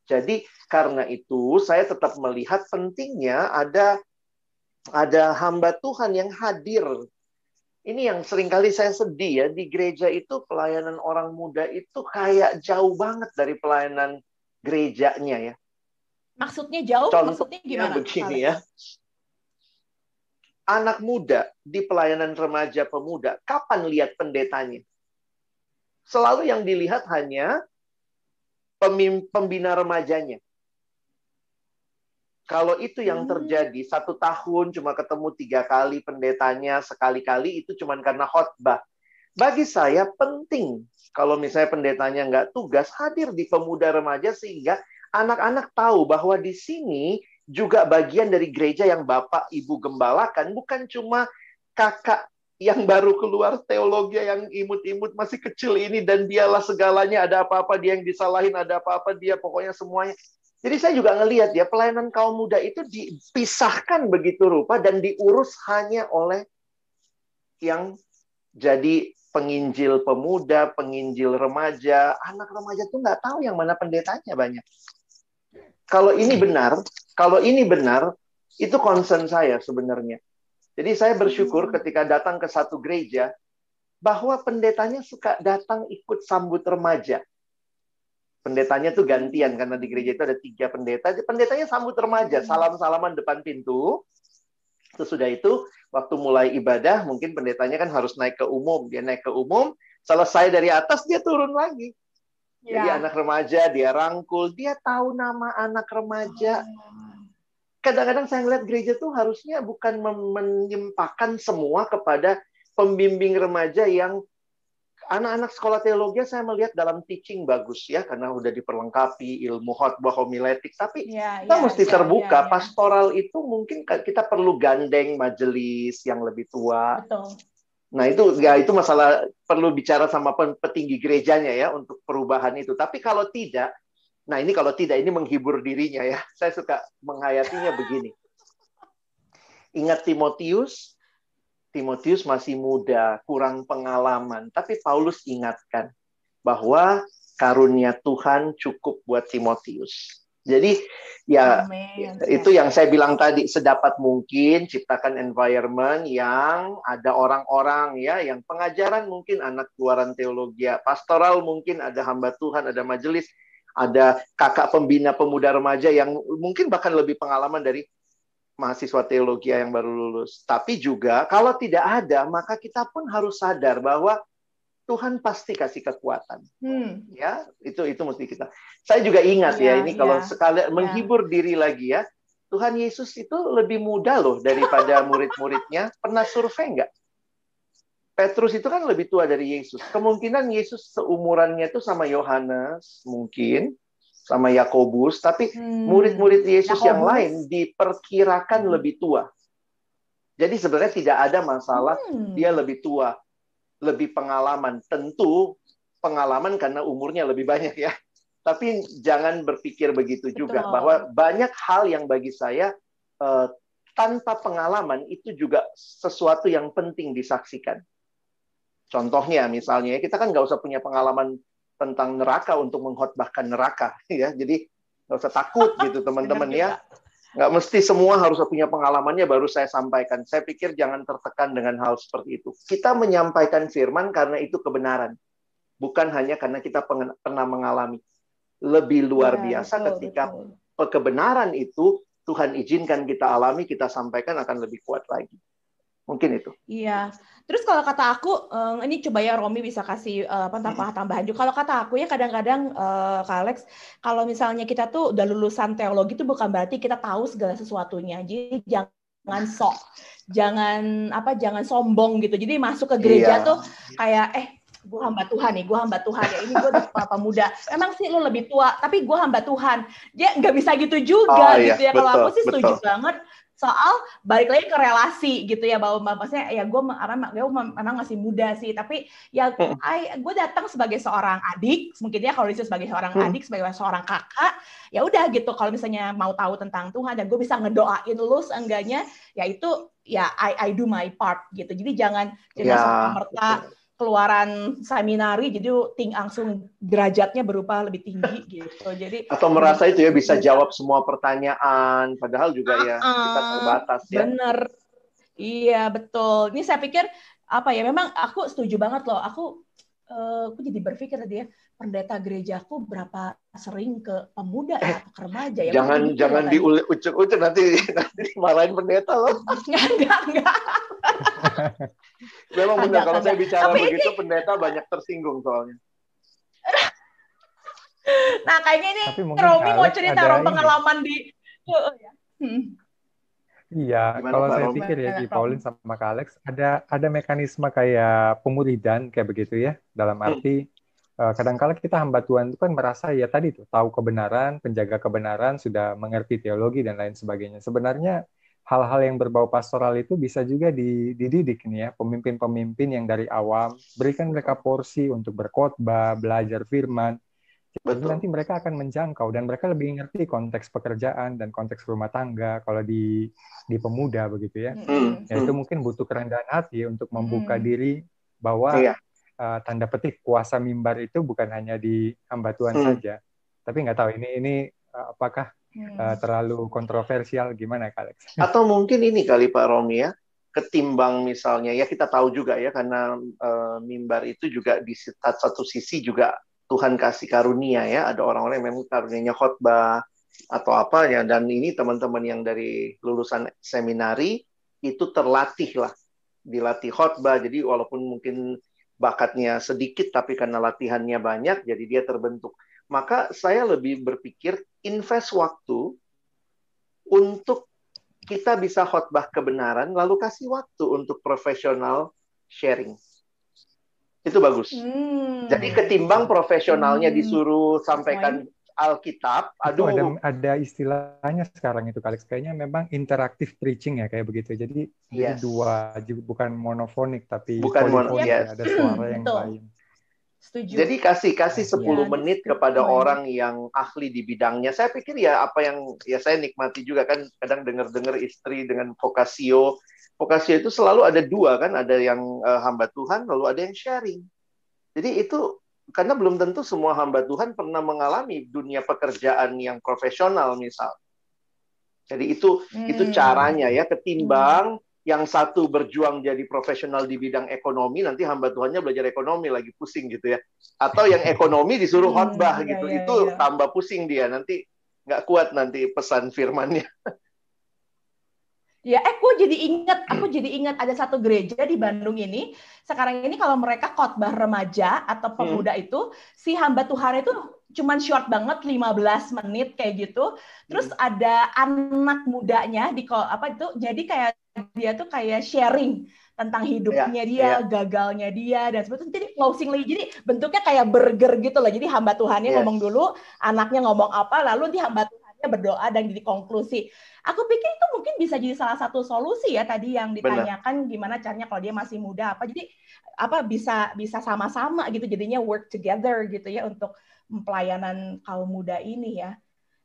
jadi karena itu saya tetap melihat pentingnya ada ada hamba Tuhan yang hadir. Ini yang sering kali saya sedih ya di gereja itu pelayanan orang muda itu kayak jauh banget dari pelayanan gerejanya ya. Maksudnya jauh? Contohnya maksudnya gimana? begini ya. Anak muda di pelayanan remaja pemuda, kapan lihat pendetanya? Selalu yang dilihat hanya pembina remajanya. Kalau itu yang hmm. terjadi, satu tahun cuma ketemu tiga kali pendetanya, sekali-kali itu cuma karena khotbah. Bagi saya penting kalau misalnya pendetanya nggak tugas, hadir di pemuda remaja sehingga anak-anak tahu bahwa di sini juga bagian dari gereja yang Bapak Ibu gembalakan, bukan cuma kakak yang baru keluar teologi yang imut-imut masih kecil ini dan dialah segalanya ada apa-apa dia yang disalahin ada apa-apa dia pokoknya semuanya jadi saya juga ngelihat ya pelayanan kaum muda itu dipisahkan begitu rupa dan diurus hanya oleh yang jadi penginjil pemuda, penginjil remaja, anak remaja tuh nggak tahu yang mana pendetanya banyak. Kalau ini benar, kalau ini benar, itu concern saya sebenarnya. Jadi saya bersyukur hmm. ketika datang ke satu gereja bahwa pendetanya suka datang ikut sambut remaja. Pendetanya tuh gantian karena di gereja itu ada tiga pendeta. Pendetanya sambut remaja, hmm. salam-salaman depan pintu. Sesudah itu, waktu mulai ibadah, mungkin pendetanya kan harus naik ke umum. Dia naik ke umum, selesai dari atas dia turun lagi. Ya. Jadi anak remaja dia rangkul, dia tahu nama anak remaja. Oh kadang-kadang saya ngeliat gereja tuh harusnya bukan menyimpahkan semua kepada pembimbing remaja yang anak-anak sekolah teologi saya melihat dalam teaching bagus ya karena udah diperlengkapi ilmu khotbah homiletik tapi ya, kita ya, mesti ya, terbuka ya, ya. pastoral itu mungkin kita perlu gandeng majelis yang lebih tua Betul. nah itu ya itu masalah perlu bicara sama petinggi gerejanya ya untuk perubahan itu tapi kalau tidak Nah ini kalau tidak, ini menghibur dirinya ya. Saya suka menghayatinya begini. Ingat Timotius? Timotius masih muda, kurang pengalaman. Tapi Paulus ingatkan bahwa karunia Tuhan cukup buat Timotius. Jadi ya Amen. itu yang saya bilang tadi sedapat mungkin ciptakan environment yang ada orang-orang ya yang pengajaran mungkin anak keluaran teologi, pastoral mungkin ada hamba Tuhan, ada majelis, ada kakak pembina pemuda remaja yang mungkin bahkan lebih pengalaman dari mahasiswa teologi yang baru lulus. Tapi juga kalau tidak ada, maka kita pun harus sadar bahwa Tuhan pasti kasih kekuatan. Hmm. Ya, itu itu mesti kita. Saya juga ingat ya, ya ini ya. kalau sekali ya. menghibur diri lagi ya. Tuhan Yesus itu lebih muda loh daripada murid-muridnya. Pernah survei enggak? Petrus itu kan lebih tua dari Yesus. Kemungkinan Yesus seumurannya itu sama Yohanes mungkin sama Yakobus, tapi hmm. murid-murid Yesus Yakobus. yang lain diperkirakan hmm. lebih tua. Jadi sebenarnya tidak ada masalah hmm. dia lebih tua lebih pengalaman. Tentu pengalaman karena umurnya lebih banyak ya. Tapi jangan berpikir begitu juga Betul. bahwa banyak hal yang bagi saya uh, tanpa pengalaman itu juga sesuatu yang penting disaksikan. Contohnya misalnya kita kan nggak usah punya pengalaman tentang neraka untuk mengkhotbahkan neraka ya. Jadi nggak usah takut gitu teman-teman ya. Nggak mesti semua harus punya pengalamannya baru saya sampaikan. Saya pikir jangan tertekan dengan hal seperti itu. Kita menyampaikan firman karena itu kebenaran. Bukan hanya karena kita pernah mengalami. Lebih luar ya, biasa betul, ketika betul. kebenaran itu Tuhan izinkan kita alami, kita sampaikan akan lebih kuat lagi. Mungkin itu. Iya. Terus kalau kata aku, um, ini coba ya Romi bisa kasih uh, apa tambahan tambahan juga. Kalau kata aku ya kadang-kadang uh, Kak Alex, kalau misalnya kita tuh udah lulusan teologi itu bukan berarti kita tahu segala sesuatunya. Jadi jangan sok, jangan apa, jangan sombong gitu. Jadi masuk ke gereja iya. tuh kayak eh gue hamba Tuhan nih, gue hamba Tuhan ya. Ini gue papa muda. Emang sih lo lebih tua, tapi gue hamba Tuhan. Dia nggak bisa gitu juga oh, iya. gitu ya. Kalau aku sih setuju betul. banget soal balik lagi ke relasi gitu ya bahwa maksudnya ya gue gue memang masih muda sih. Tapi ya hmm. gue datang sebagai seorang adik mungkin ya kalau disebut sebagai seorang hmm. adik sebagai seorang kakak ya udah gitu. Kalau misalnya mau tahu tentang Tuhan dan gue bisa ngedoain lu seenggaknya ya itu ya I I do my part gitu. Jadi jangan jangan ya, merta keluaran seminari jadi ting langsung derajatnya berupa lebih tinggi gitu. Jadi atau merasa itu ya bisa jawab semua pertanyaan padahal juga ya uh, kita terbatas ya. Bener. Iya, betul. Ini saya pikir apa ya memang aku setuju banget loh. Aku uh, aku jadi berpikir tadi ya pendeta gerejaku berapa sering ke pemuda eh, atau ke remaja ya. Jangan jangan ya, diucuk-ucuk nanti nanti dimarahin pendeta loh. enggak, enggak, enggak. Memang benar kalau saya bicara Tapi begitu ini... pendeta banyak tersinggung soalnya. nah kayaknya ini Romi mau cerita Rom pengalaman di. Oh, ya. hmm. Iya, Gimana kalau saya pikir ya di Paulin sama Kak Alex ada ada mekanisme kayak pemuridan kayak begitu ya dalam hmm. arti hmm. kadang-kala kita hamba Tuhan itu kan merasa ya tadi tuh tahu kebenaran, penjaga kebenaran, sudah mengerti teologi dan lain sebagainya. Sebenarnya hal-hal yang berbau pastoral itu bisa juga dididik nih ya pemimpin-pemimpin yang dari awam berikan mereka porsi untuk berkhotbah belajar firman jadi nanti mereka akan menjangkau dan mereka lebih ngerti konteks pekerjaan dan konteks rumah tangga kalau di di pemuda begitu ya mm. ya itu mungkin butuh kerendahan hati untuk membuka mm. diri bahwa iya. uh, tanda petik kuasa mimbar itu bukan hanya di hamba Tuhan mm. saja tapi nggak tahu ini ini uh, apakah hmm. uh, terlalu kontroversial gimana Kak Alex? Atau mungkin ini kali Pak Romi ya, ketimbang misalnya ya kita tahu juga ya karena uh, mimbar itu juga di satu sisi juga Tuhan kasih karunia ya, ada orang-orang yang memang karunianya khotbah atau apa ya dan ini teman-teman yang dari lulusan seminari itu terlatih lah dilatih khotbah jadi walaupun mungkin bakatnya sedikit tapi karena latihannya banyak jadi dia terbentuk maka saya lebih berpikir invest waktu untuk kita bisa khotbah kebenaran, lalu kasih waktu untuk profesional sharing. Itu bagus. Hmm. Jadi ketimbang profesionalnya hmm. disuruh sampaikan Alkitab, aduh. Itu ada, ada istilahnya sekarang itu Kalex kayaknya memang interaktif preaching ya kayak begitu. Jadi, yes. jadi dua bukan monofonik tapi bukan monofonik, ya. ada suara yang lain. Setuju. Jadi kasih kasih 10 ya, menit kepada setuju. orang yang ahli di bidangnya. Saya pikir ya apa yang ya saya nikmati juga kan kadang dengar-dengar istri dengan vokasio. Vokasio itu selalu ada dua kan, ada yang uh, hamba Tuhan lalu ada yang sharing. Jadi itu karena belum tentu semua hamba Tuhan pernah mengalami dunia pekerjaan yang profesional misal. Jadi itu hmm. itu caranya ya ketimbang hmm. Yang satu berjuang jadi profesional di bidang ekonomi nanti hamba Tuhannya belajar ekonomi lagi pusing gitu ya. Atau yang ekonomi disuruh hmm, khotbah hmm, gitu. Ya, itu ya. tambah pusing dia nanti nggak kuat nanti pesan firmannya. Ya, eh, aku jadi ingat, aku jadi ingat ada satu gereja di Bandung ini. Sekarang ini kalau mereka khotbah remaja atau pemuda hmm. itu, si hamba Tuhan itu cuman short banget 15 menit kayak gitu. Terus hmm. ada anak mudanya di apa itu, jadi kayak dia tuh kayak sharing tentang hidupnya ya, dia, ya. gagalnya dia dan sebagainya. Jadi closing lagi. Jadi bentuknya kayak burger gitu loh. Jadi hamba Tuhannya yes. ngomong dulu, anaknya ngomong apa, lalu di hamba Tuhannya berdoa dan jadi konklusi. Aku pikir itu mungkin bisa jadi salah satu solusi ya tadi yang ditanyakan Benar. gimana caranya kalau dia masih muda apa. Jadi apa bisa bisa sama-sama gitu jadinya work together gitu ya untuk pelayanan kaum muda ini ya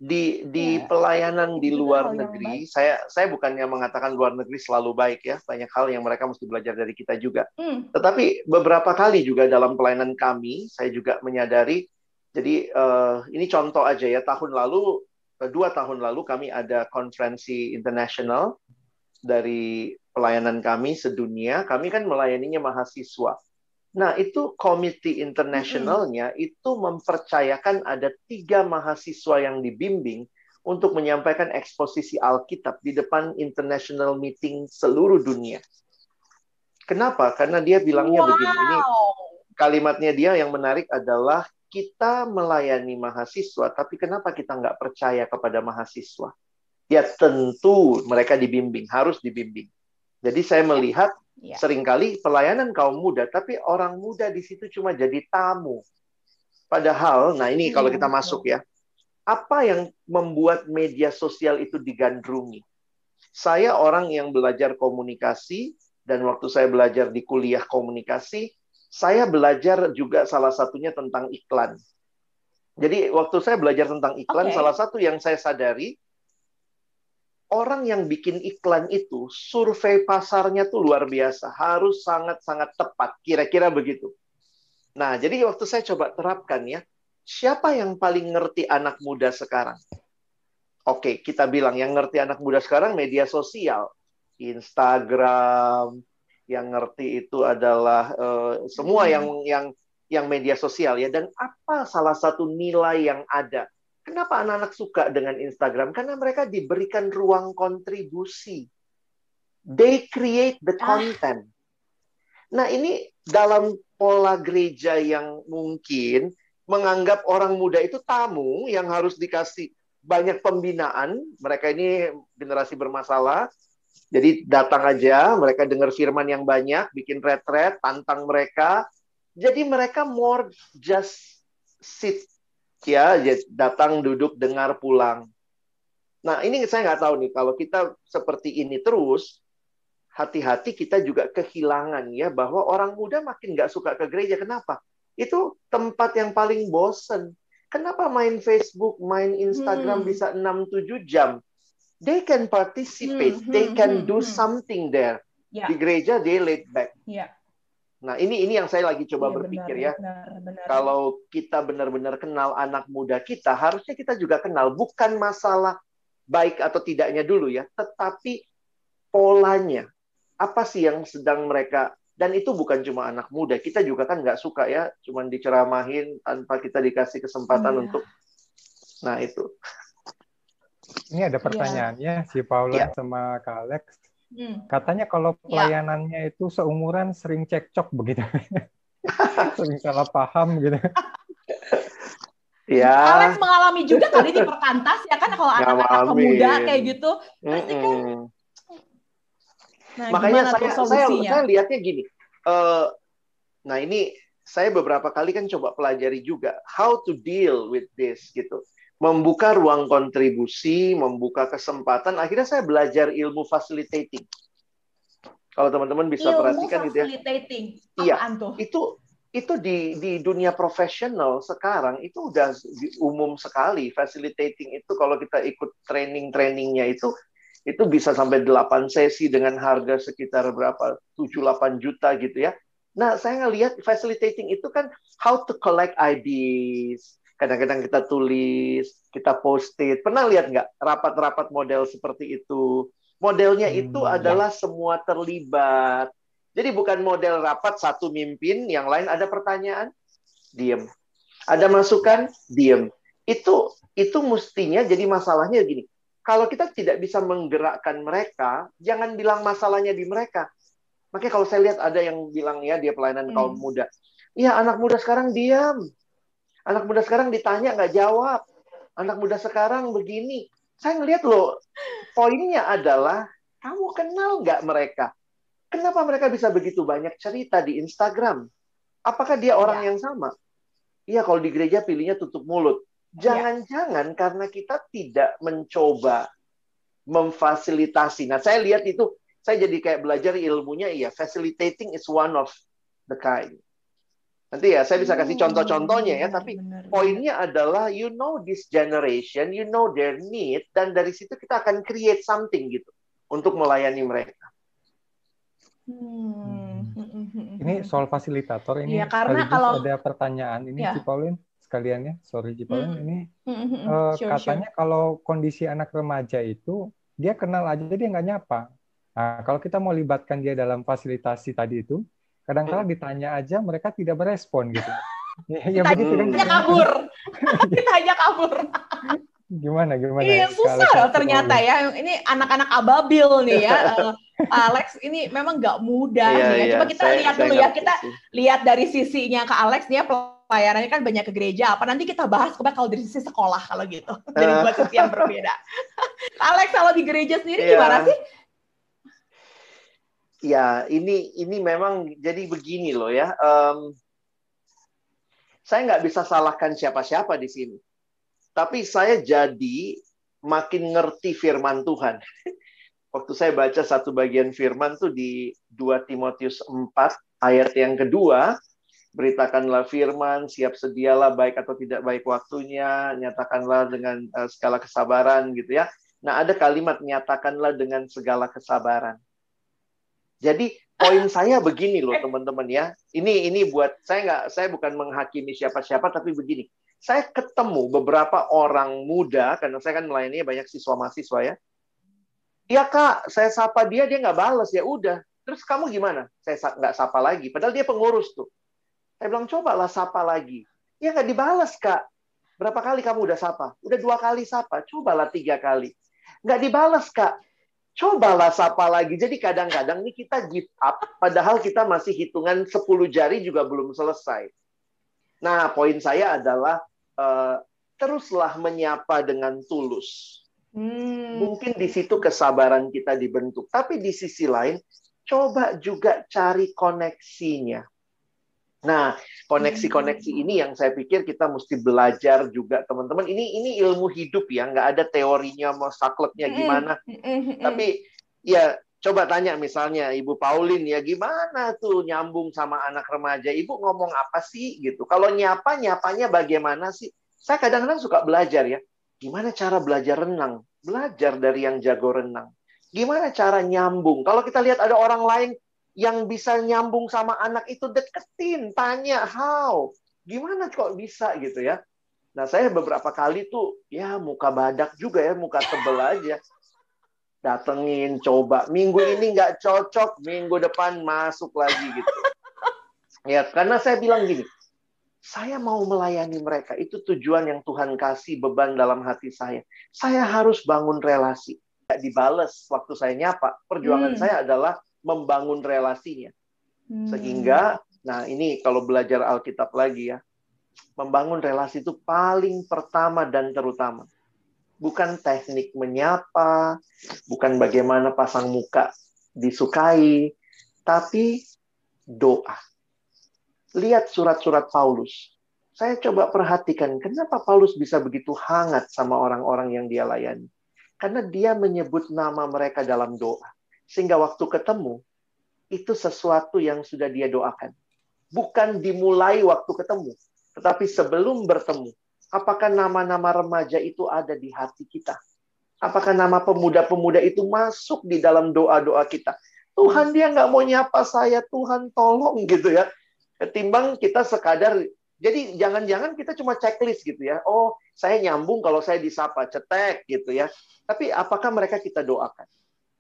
di di ya. pelayanan di luar negeri saya saya bukannya mengatakan luar negeri selalu baik ya banyak hal yang mereka mesti belajar dari kita juga hmm. tetapi beberapa kali juga dalam pelayanan kami saya juga menyadari jadi uh, ini contoh aja ya tahun lalu Eh, dua tahun lalu kami ada konferensi internasional dari pelayanan kami sedunia. Kami kan melayaninya mahasiswa. Nah, itu komite internasionalnya itu mempercayakan ada tiga mahasiswa yang dibimbing untuk menyampaikan eksposisi Alkitab di depan international meeting seluruh dunia. Kenapa? Karena dia bilangnya wow. begini. Ini kalimatnya dia yang menarik adalah kita melayani mahasiswa, tapi kenapa kita nggak percaya kepada mahasiswa? Ya tentu mereka dibimbing, harus dibimbing. Jadi saya melihat ya. sering kali pelayanan kaum muda, tapi orang muda di situ cuma jadi tamu. Padahal, nah ini kalau kita masuk ya, apa yang membuat media sosial itu digandrungi? Saya orang yang belajar komunikasi, dan waktu saya belajar di kuliah komunikasi, saya belajar juga salah satunya tentang iklan. Jadi waktu saya belajar tentang iklan, okay. salah satu yang saya sadari, orang yang bikin iklan itu, survei pasarnya tuh luar biasa. Harus sangat-sangat tepat, kira-kira begitu. Nah, jadi waktu saya coba terapkan ya, siapa yang paling ngerti anak muda sekarang? Oke, kita bilang yang ngerti anak muda sekarang media sosial. Instagram, yang ngerti itu adalah uh, semua yang yang yang media sosial ya dan apa salah satu nilai yang ada kenapa anak-anak suka dengan Instagram? Karena mereka diberikan ruang kontribusi. They create the ah. content. Nah ini dalam pola gereja yang mungkin menganggap orang muda itu tamu yang harus dikasih banyak pembinaan. Mereka ini generasi bermasalah. Jadi datang aja, mereka dengar firman yang banyak, bikin retret, tantang mereka. Jadi mereka more just sit ya, datang duduk dengar pulang. Nah ini saya nggak tahu nih kalau kita seperti ini terus, hati-hati kita juga kehilangan ya bahwa orang muda makin nggak suka ke gereja. Kenapa? Itu tempat yang paling bosen. Kenapa main Facebook, main Instagram hmm. bisa 6-7 jam? they can participate, hmm, they hmm, can hmm, do hmm. something there. Yeah. Di gereja they laid back. Yeah. Nah, ini ini yang saya lagi coba yeah, berpikir benar, ya. Benar, benar. Kalau kita benar-benar kenal anak muda kita, harusnya kita juga kenal bukan masalah baik atau tidaknya dulu ya, tetapi polanya. Apa sih yang sedang mereka dan itu bukan cuma anak muda, kita juga kan nggak suka ya, cuma diceramahin tanpa kita dikasih kesempatan yeah. untuk Nah, itu. Ini ada iya. pertanyaannya yeah. si Paula yeah. sama Kak Alex. Hmm. Katanya kalau iya. pelayanannya yeah. itu seumuran sering cekcok begitu. sering salah paham gitu. Ya. Alex mengalami juga tadi di perkantas ya kan kalau anak-anak muda kayak gitu pasti kan. Nah, Makanya saya, saya saya lihatnya gini. Uh, nah ini saya beberapa kali kan coba pelajari juga how to deal with this gitu membuka ruang kontribusi, membuka kesempatan. Akhirnya saya belajar ilmu facilitating. Kalau teman-teman bisa ilmu perhatikan gitu ya. Facilitating. Iya. Itu itu di di dunia profesional sekarang itu udah umum sekali facilitating itu kalau kita ikut training-trainingnya itu itu bisa sampai 8 sesi dengan harga sekitar berapa 7 8 juta gitu ya. Nah, saya ngelihat facilitating itu kan how to collect IDs. Kadang-kadang kita tulis, kita post it. Pernah lihat nggak rapat-rapat model seperti itu? Modelnya itu hmm, adalah ya. semua terlibat. Jadi bukan model rapat satu mimpin, yang lain ada pertanyaan, diem. Ada masukan, diem. Itu itu mestinya jadi masalahnya gini. Kalau kita tidak bisa menggerakkan mereka, jangan bilang masalahnya di mereka. Makanya kalau saya lihat ada yang bilang ya dia pelayanan hmm. kaum muda. Iya anak muda sekarang diam. Anak muda sekarang ditanya nggak jawab. Anak muda sekarang begini. Saya ngelihat loh, poinnya adalah kamu kenal nggak mereka? Kenapa mereka bisa begitu banyak cerita di Instagram? Apakah dia orang ya. yang sama? Iya, kalau di gereja pilihnya tutup mulut. Ya. Jangan-jangan ya. karena kita tidak mencoba memfasilitasi. Nah, saya lihat itu, saya jadi kayak belajar ilmunya, iya, facilitating is one of the kind. Nanti ya, saya bisa kasih hmm, contoh-contohnya ya, tapi benar, poinnya adalah you know this generation, you know their need, dan dari situ kita akan create something gitu untuk melayani mereka. Hmm. Ini soal fasilitator ini ya, karena kalau ada pertanyaan ini ya. Cipaulin sekalian ya, sorry Cipaulin hmm. ini hmm. Uh, sure, katanya sure. kalau kondisi anak remaja itu dia kenal aja dia nggak nyapa. Nah, kalau kita mau libatkan dia dalam fasilitasi tadi itu, kadang-kadang hmm. ditanya aja mereka tidak merespon gitu. ya, ya begitu kan. Kita kabur. kita hanya kabur. Gimana gimana? Iya susah loh ternyata ya. Ini anak-anak ababil nih ya. Eh, Alex ini memang nggak mudah iya, nih ya. Coba kita saya, lihat dulu ya. Kita sih. lihat dari sisinya ke Alex nih ya pelayanannya kan banyak ke gereja. Apa nanti kita bahas coba kalau dari sisi sekolah kalau gitu. Dari dua sisi yang berbeda. Alex kalau di gereja sendiri yeah. gimana sih? Ya, ini ini memang jadi begini loh ya. Um, saya nggak bisa salahkan siapa-siapa di sini tapi saya jadi makin ngerti firman Tuhan. Waktu saya baca satu bagian firman tuh di 2 Timotius 4 ayat yang kedua, beritakanlah firman, siap sedialah baik atau tidak baik waktunya, nyatakanlah dengan uh, segala kesabaran gitu ya. Nah, ada kalimat nyatakanlah dengan segala kesabaran. Jadi poin saya begini loh teman-teman ya. Ini ini buat saya nggak saya bukan menghakimi siapa-siapa tapi begini saya ketemu beberapa orang muda, karena saya kan melayani banyak siswa mahasiswa ya. Iya kak, saya sapa dia, dia nggak balas ya udah. Terus kamu gimana? Saya nggak sapa lagi. Padahal dia pengurus tuh. Saya bilang cobalah sapa lagi. Ya nggak dibalas kak. Berapa kali kamu udah sapa? Udah dua kali sapa. Cobalah tiga kali. Nggak dibalas kak. Cobalah sapa lagi. Jadi kadang-kadang nih kita give up, padahal kita masih hitungan 10 jari juga belum selesai. Nah, poin saya adalah uh, teruslah menyapa dengan tulus. Hmm. Mungkin di situ kesabaran kita dibentuk, tapi di sisi lain coba juga cari koneksinya. Nah, koneksi-koneksi hmm. ini yang saya pikir kita mesti belajar juga, teman-teman. Ini ini ilmu hidup ya, nggak ada teorinya mau sakleknya hmm. gimana. Hmm. Tapi ya coba tanya misalnya Ibu Paulin ya gimana tuh nyambung sama anak remaja. Ibu ngomong apa sih gitu. Kalau nyapa nyapanya bagaimana sih? Saya kadang-kadang suka belajar ya. Gimana cara belajar renang? Belajar dari yang jago renang. Gimana cara nyambung? Kalau kita lihat ada orang lain yang bisa nyambung sama anak itu deketin, tanya how. Gimana kok bisa? gitu ya? Nah, saya beberapa kali tuh ya muka badak juga ya, muka tebel aja. Datengin coba. Minggu ini nggak cocok minggu depan masuk lagi gitu. Ya karena saya bilang gini saya mau melayani mereka. Itu tujuan yang Tuhan kasih beban dalam hati saya. Saya harus bangun relasi. Tidak dibales waktu saya nyapa perjuangan hmm. saya adalah membangun relasinya hmm. sehingga nah ini kalau belajar Alkitab lagi ya membangun relasi itu paling pertama dan terutama bukan teknik menyapa, bukan bagaimana pasang muka disukai, tapi doa. Lihat surat-surat Paulus. Saya coba perhatikan kenapa Paulus bisa begitu hangat sama orang-orang yang dia layani. Karena dia menyebut nama mereka dalam doa. Sehingga waktu ketemu, itu sesuatu yang sudah dia doakan. Bukan dimulai waktu ketemu, tetapi sebelum bertemu, Apakah nama-nama remaja itu ada di hati kita? Apakah nama pemuda-pemuda itu masuk di dalam doa-doa kita? Tuhan dia nggak mau nyapa saya, Tuhan tolong gitu ya. Ketimbang kita sekadar, jadi jangan-jangan kita cuma checklist gitu ya. Oh, saya nyambung kalau saya disapa, cetek gitu ya. Tapi apakah mereka kita doakan?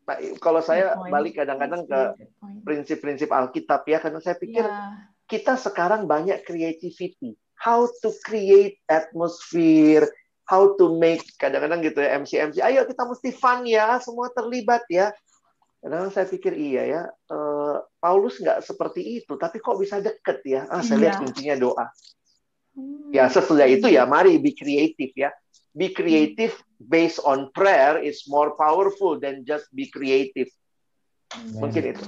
Nah, kalau saya balik kadang-kadang ke prinsip-prinsip Alkitab ya, karena saya pikir yeah. kita sekarang banyak creativity. How to create atmosphere, how to make kadang-kadang gitu ya MC MC. Ayo kita mesti fun ya, semua terlibat ya. Kadang saya pikir iya ya, uh, Paulus nggak seperti itu, tapi kok bisa deket ya? Ah, saya lihat iya. kuncinya doa. Hmm. Ya sesudah itu ya, mari be creative ya. Be creative based on prayer is more powerful than just be creative. Hmm. Mungkin itu.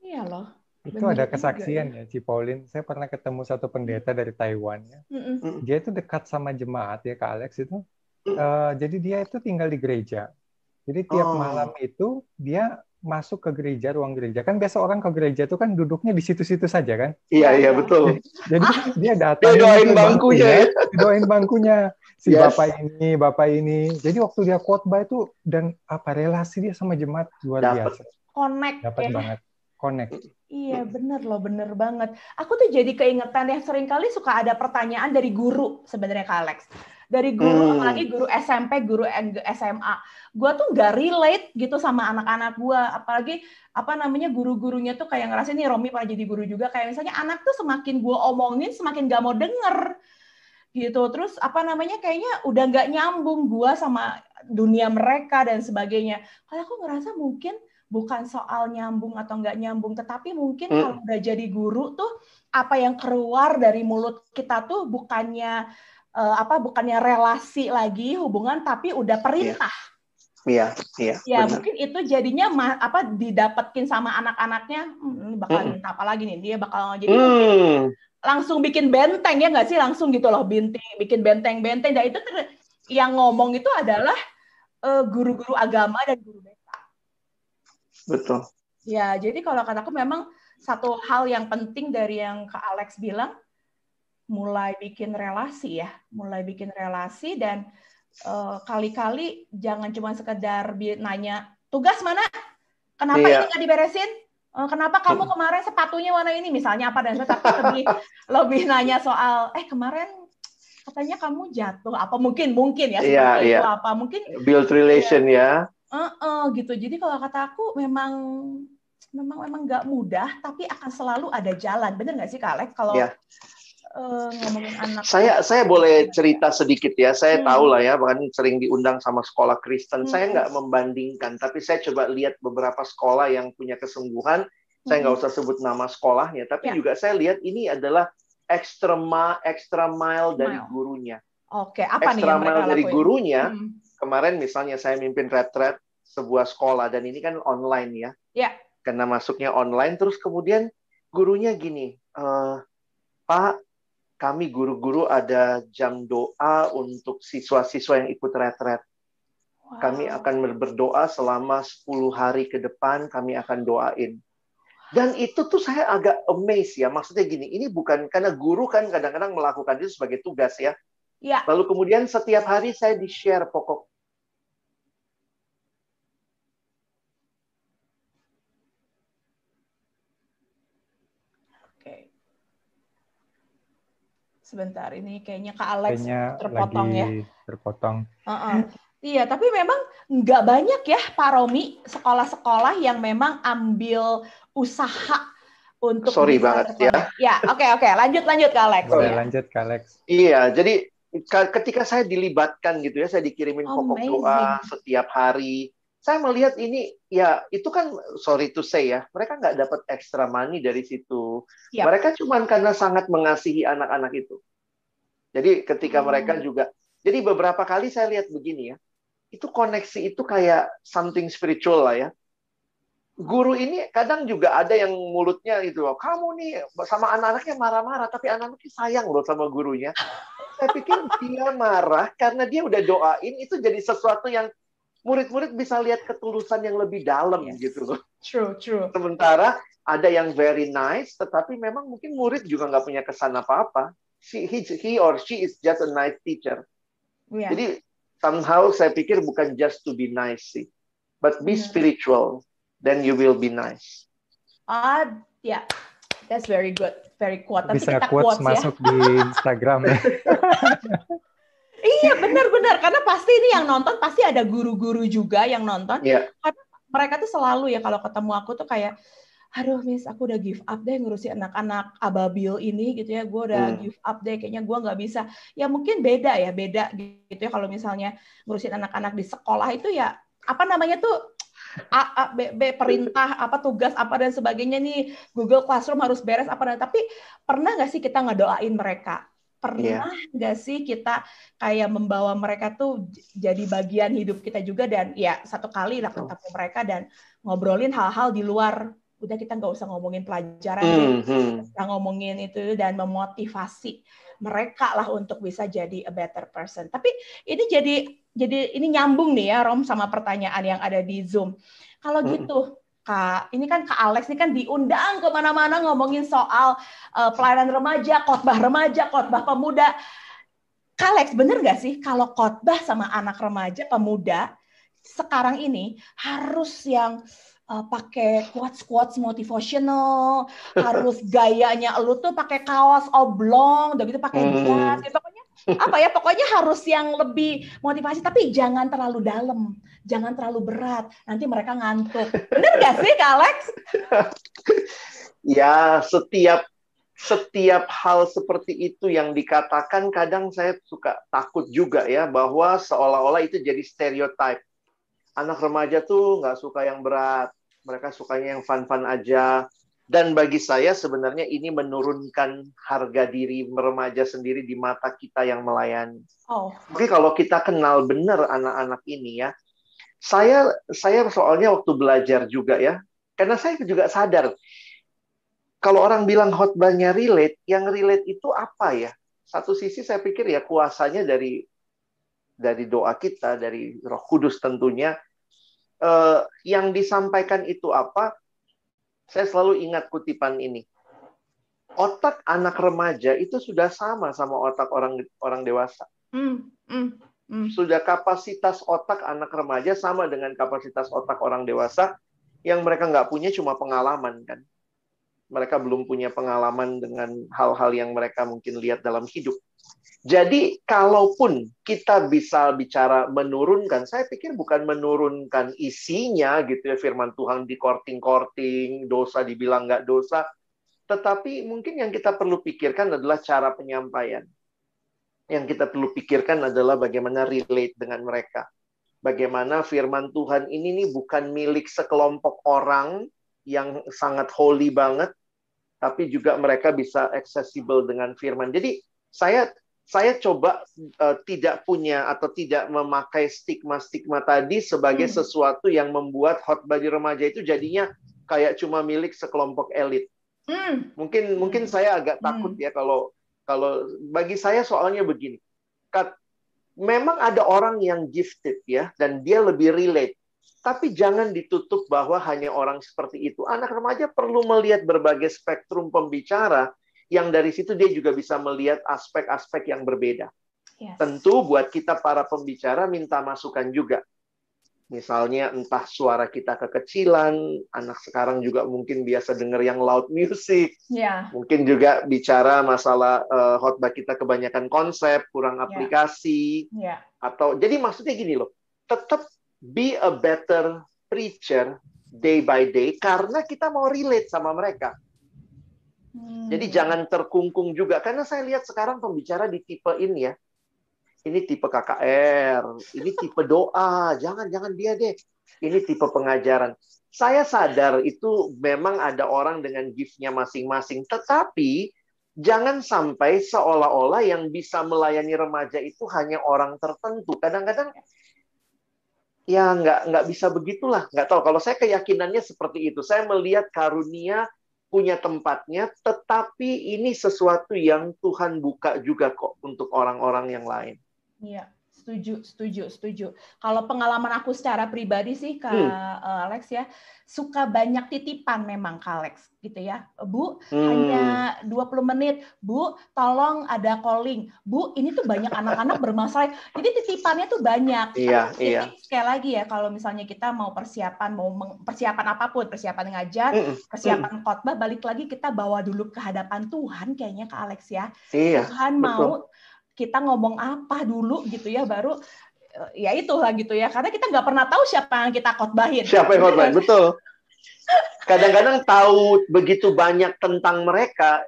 Iya loh. Itu ada kesaksian ya, Ci Paulin. Saya pernah ketemu satu pendeta dari Taiwan ya. Mm Dia itu dekat sama jemaat ya, Kak Alex itu. Uh, jadi dia itu tinggal di gereja. Jadi tiap oh. malam itu dia masuk ke gereja, ruang gereja. Kan biasa orang ke gereja itu kan duduknya di situ-situ saja kan? Iya, iya betul. Jadi dia datang dia doain bangkunya ya. Doain bangkunya si yes. bapak ini, bapak ini. Jadi waktu dia khotbah itu dan apa relasi dia sama jemaat luar Dapet. biasa. Connect Dapat ya. banget. Connect. Iya bener loh, bener banget. Aku tuh jadi keingetan ya sering kali suka ada pertanyaan dari guru sebenarnya Kak Alex dari guru hmm. apalagi guru SMP guru SMA gue tuh nggak relate gitu sama anak-anak gue apalagi apa namanya guru-gurunya tuh kayak ngerasa nih Romi pernah jadi guru juga. Kayak misalnya anak tuh semakin gue omongin semakin gak mau denger. Gitu. Terus apa namanya kayaknya udah nggak nyambung gue sama dunia mereka dan sebagainya. Kalau aku ngerasa mungkin bukan soal nyambung atau nggak nyambung tetapi mungkin hmm. kalau udah jadi guru tuh apa yang keluar dari mulut kita tuh bukannya uh, apa bukannya relasi lagi hubungan tapi udah perintah. Iya, iya. Ya benar. mungkin itu jadinya ma apa didapetin sama anak-anaknya, hmm, bakal minta apa lagi nih? Dia bakal jadi hmm. langsung bikin benteng ya nggak sih? Langsung gitu loh benteng, bikin benteng-benteng. Dan itu yang ngomong itu adalah eh, guru-guru uh, agama dan guru desa. Betul. Ya, jadi kalau kataku memang satu hal yang penting dari yang Kak Alex bilang, mulai bikin relasi ya, mulai bikin relasi dan eh, kali-kali jangan cuma sekedar nanya tugas mana, kenapa iya. ini nggak diberesin, uh, kenapa kamu kemarin sepatunya warna ini? Misalnya apa dan tapi lebih lebih nanya soal eh kemarin katanya kamu jatuh apa mungkin mungkin ya iya, seperti iya, itu apa mungkin build relation ya, ya. Uh, uh, gitu. Jadi kalau kata aku memang memang memang nggak mudah tapi akan selalu ada jalan. Bener nggak sih kak Alex? Kalau yeah uh, ngomongin anak. Saya saya boleh cerita sedikit ya. Saya hmm. tahu lah ya, bahkan sering diundang sama sekolah Kristen. Hmm. Saya nggak membandingkan, tapi saya coba lihat beberapa sekolah yang punya kesungguhan. Hmm. Saya nggak hmm. usah sebut nama sekolahnya, tapi ya. juga saya lihat ini adalah extra ma extra mile dari mile. gurunya. Oke, apa extra nih mile dari gurunya. Hmm. Kemarin misalnya saya mimpin retret sebuah sekolah dan ini kan online ya. Ya. Karena masuknya online, terus kemudian gurunya gini, e, Pak, kami guru-guru ada jam doa untuk siswa-siswa yang ikut retret. Wow. Kami akan berdoa selama 10 hari ke depan, kami akan doain. Dan itu tuh saya agak amazed ya. Maksudnya gini, ini bukan karena guru kan kadang-kadang melakukan itu sebagai tugas ya. ya. Lalu kemudian setiap hari saya di-share pokok sebentar ini kayaknya Kak Alex kayaknya terpotong lagi ya. Terpotong. Uh -uh. Iya, tapi memang nggak banyak ya Pak Romi sekolah-sekolah yang memang ambil usaha untuk Sorry banget ya. Ya, oke okay, oke, okay. lanjut lanjut Kak Alex. Boleh ya. lanjut Kak Alex. Iya, jadi ketika saya dilibatkan gitu ya, saya dikirimin pokok doa setiap hari. Saya melihat ini ya itu kan sorry to say ya, mereka nggak dapat extra money dari situ. Yep. Mereka cuma karena sangat mengasihi anak-anak itu. Jadi ketika hmm. mereka juga, jadi beberapa kali saya lihat begini ya, itu koneksi itu kayak something spiritual lah ya. Guru ini kadang juga ada yang mulutnya itu, kamu nih sama anak-anaknya marah-marah, tapi anak-anaknya sayang loh sama gurunya. Saya pikir dia marah karena dia udah doain, itu jadi sesuatu yang murid-murid bisa lihat ketulusan yang lebih dalam yes. gitu loh. True, true. Sementara ada yang very nice, tetapi memang mungkin murid juga nggak punya kesan apa-apa. She, he, he or she is just a nice teacher. Yeah. Jadi somehow saya pikir bukan just to be nice sih, but be yeah. spiritual, then you will be nice. Ah, ya, yeah. that's very good, very quote. Nanti Bisa kita quotes, quotes ya. masuk di Instagram ya. iya, benar-benar karena pasti ini yang nonton pasti ada guru-guru juga yang nonton. Yeah. Karena mereka tuh selalu ya kalau ketemu aku tuh kayak aduh miss aku udah give up deh ngurusin anak-anak ababil ini gitu ya gue udah hmm. give up deh kayaknya gue nggak bisa ya mungkin beda ya beda gitu ya kalau misalnya ngurusin anak-anak di sekolah itu ya apa namanya tuh A, A, B, B perintah apa tugas apa dan sebagainya nih Google Classroom harus beres apa dan tapi pernah nggak sih kita ngedoain mereka pernah iya. nggak yeah. sih kita kayak membawa mereka tuh jadi bagian hidup kita juga dan ya satu kali lah ketemu mereka dan ngobrolin hal-hal di luar udah kita nggak usah ngomongin pelajaran mm -hmm. kita ngomongin itu dan memotivasi mereka lah untuk bisa jadi a better person. Tapi ini jadi jadi ini nyambung nih ya Rom sama pertanyaan yang ada di Zoom. Kalau gitu Kak, ini kan Kak Alex ini kan diundang ke mana-mana ngomongin soal uh, pelayanan remaja, khotbah remaja, khotbah pemuda. Kak Alex, bener nggak sih kalau khotbah sama anak remaja, pemuda sekarang ini harus yang uh, pakai quotes quotes motivational harus gayanya lu tuh pakai kaos oblong udah gitu pakai hmm. jas gitu pokoknya apa ya pokoknya harus yang lebih motivasi tapi jangan terlalu dalam jangan terlalu berat nanti mereka ngantuk. Bener gak sih Kak Alex? Ya setiap setiap hal seperti itu yang dikatakan kadang saya suka takut juga ya bahwa seolah-olah itu jadi stereotype. Anak remaja tuh nggak suka yang berat, mereka sukanya yang fun-fun aja. Dan bagi saya sebenarnya ini menurunkan harga diri remaja sendiri di mata kita yang melayani. Oh. Oke, kalau kita kenal benar anak-anak ini ya, saya saya soalnya waktu belajar juga ya, karena saya juga sadar kalau orang bilang khotbahnya relate, yang relate itu apa ya? Satu sisi saya pikir ya kuasanya dari dari doa kita, dari Roh Kudus tentunya, eh, yang disampaikan itu apa? Saya selalu ingat kutipan ini. Otak anak remaja itu sudah sama sama otak orang orang dewasa. Mm, mm, mm. Sudah kapasitas otak anak remaja sama dengan kapasitas otak orang dewasa. Yang mereka nggak punya cuma pengalaman kan. Mereka belum punya pengalaman dengan hal-hal yang mereka mungkin lihat dalam hidup. Jadi kalaupun kita bisa bicara menurunkan, saya pikir bukan menurunkan isinya gitu ya firman Tuhan di korting-korting, dosa dibilang nggak dosa, tetapi mungkin yang kita perlu pikirkan adalah cara penyampaian. Yang kita perlu pikirkan adalah bagaimana relate dengan mereka. Bagaimana firman Tuhan ini nih bukan milik sekelompok orang yang sangat holy banget, tapi juga mereka bisa accessible dengan firman. Jadi saya saya coba uh, tidak punya atau tidak memakai stigma-stigma tadi sebagai hmm. sesuatu yang membuat hot body remaja itu jadinya kayak cuma milik sekelompok elit. Hmm. Mungkin mungkin saya agak hmm. takut ya kalau kalau bagi saya soalnya begini. Kat, memang ada orang yang gifted ya dan dia lebih relate. Tapi jangan ditutup bahwa hanya orang seperti itu. Anak remaja perlu melihat berbagai spektrum pembicara yang dari situ dia juga bisa melihat aspek-aspek yang berbeda. Yes. Tentu buat kita para pembicara minta masukan juga. Misalnya entah suara kita kekecilan, anak sekarang juga mungkin biasa dengar yang loud music. Yeah. Mungkin juga bicara masalah uh, khotbah kita kebanyakan konsep, kurang ya. aplikasi. Yeah. Atau jadi maksudnya gini loh, tetap be a better preacher day by day karena kita mau relate sama mereka. Hmm. Jadi jangan terkungkung juga karena saya lihat sekarang pembicara di tipe ini ya. Ini tipe KKR, ini tipe doa, jangan jangan dia deh. Ini tipe pengajaran. Saya sadar itu memang ada orang dengan gift-nya masing-masing, tetapi jangan sampai seolah-olah yang bisa melayani remaja itu hanya orang tertentu. Kadang-kadang ya nggak nggak bisa begitulah. Nggak tahu. Kalau saya keyakinannya seperti itu. Saya melihat karunia punya tempatnya, tetapi ini sesuatu yang Tuhan buka juga kok untuk orang-orang yang lain. Iya, Setuju, setuju, setuju. Kalau pengalaman aku secara pribadi sih, Kak hmm. Eh, Alex ya, suka banyak titipan memang Kak Alex gitu ya. Bu, hmm. hanya 20 menit. Bu, tolong ada calling. Bu, ini tuh banyak anak-anak bermasalah. Jadi titipannya tuh banyak. Iya, Tapi, iya. Sekali lagi ya, kalau misalnya kita mau persiapan, mau persiapan apa pun, persiapan ngajar, hmm. persiapan hmm. khotbah, balik lagi kita bawa dulu ke hadapan Tuhan kayaknya Kak Alex ya. Iya, Tuhan betul. mau kita ngomong apa dulu gitu ya baru eh, ya itulah gitu ya. Karena kita nggak pernah tahu siapa yang kita khotbahin. Siapa yang khotbahin betul. Kadang-kadang tahu begitu banyak tentang mereka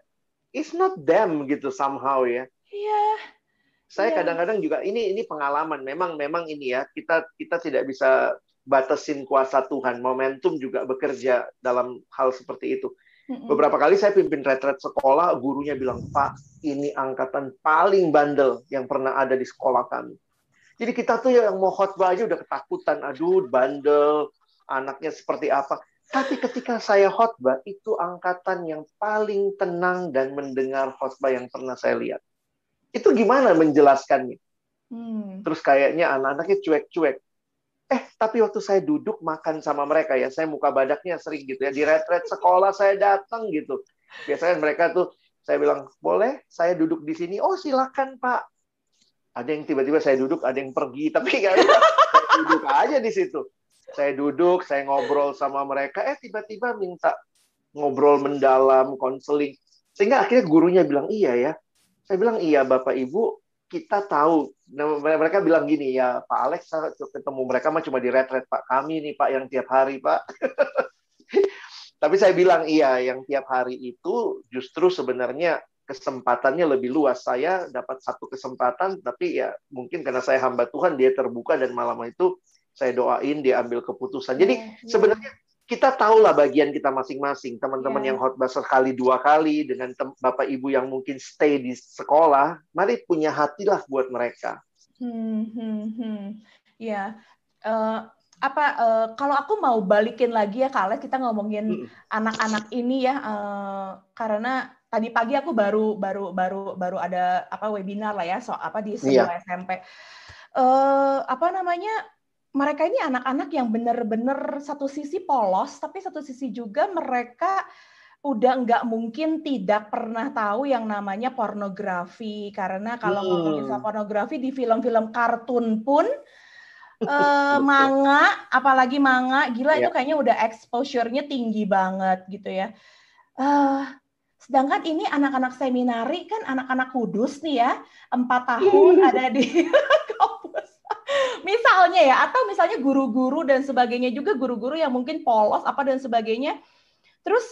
it's not them gitu somehow ya. Iya. Saya iya. kadang-kadang juga ini ini pengalaman. Memang memang ini ya kita kita tidak bisa batasin kuasa Tuhan. Momentum juga bekerja dalam hal seperti itu Beberapa kali saya pimpin retret sekolah, gurunya bilang, Pak, ini angkatan paling bandel yang pernah ada di sekolah kami. Jadi kita tuh yang mau khotbah aja udah ketakutan, aduh bandel, anaknya seperti apa. Tapi ketika saya khotbah, itu angkatan yang paling tenang dan mendengar khotbah yang pernah saya lihat. Itu gimana menjelaskannya? Hmm. Terus kayaknya anak-anaknya cuek-cuek. Eh, tapi waktu saya duduk makan sama mereka ya, saya muka badaknya sering gitu ya. Di retret sekolah saya datang gitu. Biasanya mereka tuh, saya bilang, boleh saya duduk di sini? Oh, silakan Pak. Ada yang tiba-tiba saya duduk, ada yang pergi. Tapi nggak saya duduk aja di situ. Saya duduk, saya ngobrol sama mereka. Eh, tiba-tiba minta ngobrol mendalam, konseling. Sehingga akhirnya gurunya bilang, iya ya. Saya bilang, iya Bapak Ibu, kita tahu. Nah, mereka bilang gini ya Pak Alex ketemu mereka mah cuma di retret Pak. Kami nih Pak yang tiap hari Pak. Tapi saya bilang iya yang tiap hari itu justru sebenarnya kesempatannya lebih luas. Saya dapat satu kesempatan tapi ya mungkin karena saya hamba Tuhan dia terbuka dan malam itu saya doain dia ambil keputusan. Jadi yeah, yeah. sebenarnya kita tahulah bagian kita masing-masing. Teman-teman yeah. yang khotbah sekali dua kali dengan bapak ibu yang mungkin stay di sekolah, mari punya hatilah buat mereka. Hmm, hmm, hmm. Ya, uh, apa uh, kalau aku mau balikin lagi ya kalau kita ngomongin anak-anak hmm. ini ya, uh, karena tadi pagi aku baru baru baru baru ada apa webinar lah ya soal apa di sebuah yeah. SMP. Uh, apa namanya mereka ini anak-anak yang benar-benar satu sisi polos, tapi satu sisi juga mereka udah nggak mungkin tidak pernah tahu yang namanya pornografi karena kalau hmm. ngomongin soal pornografi di film-film kartun pun eh, manga apalagi manga gila ya. itu kayaknya udah exposure-nya tinggi banget gitu ya uh, sedangkan ini anak-anak seminari kan anak-anak kudus nih ya empat tahun ada di misalnya ya atau misalnya guru-guru dan sebagainya juga guru-guru yang mungkin polos apa dan sebagainya. Terus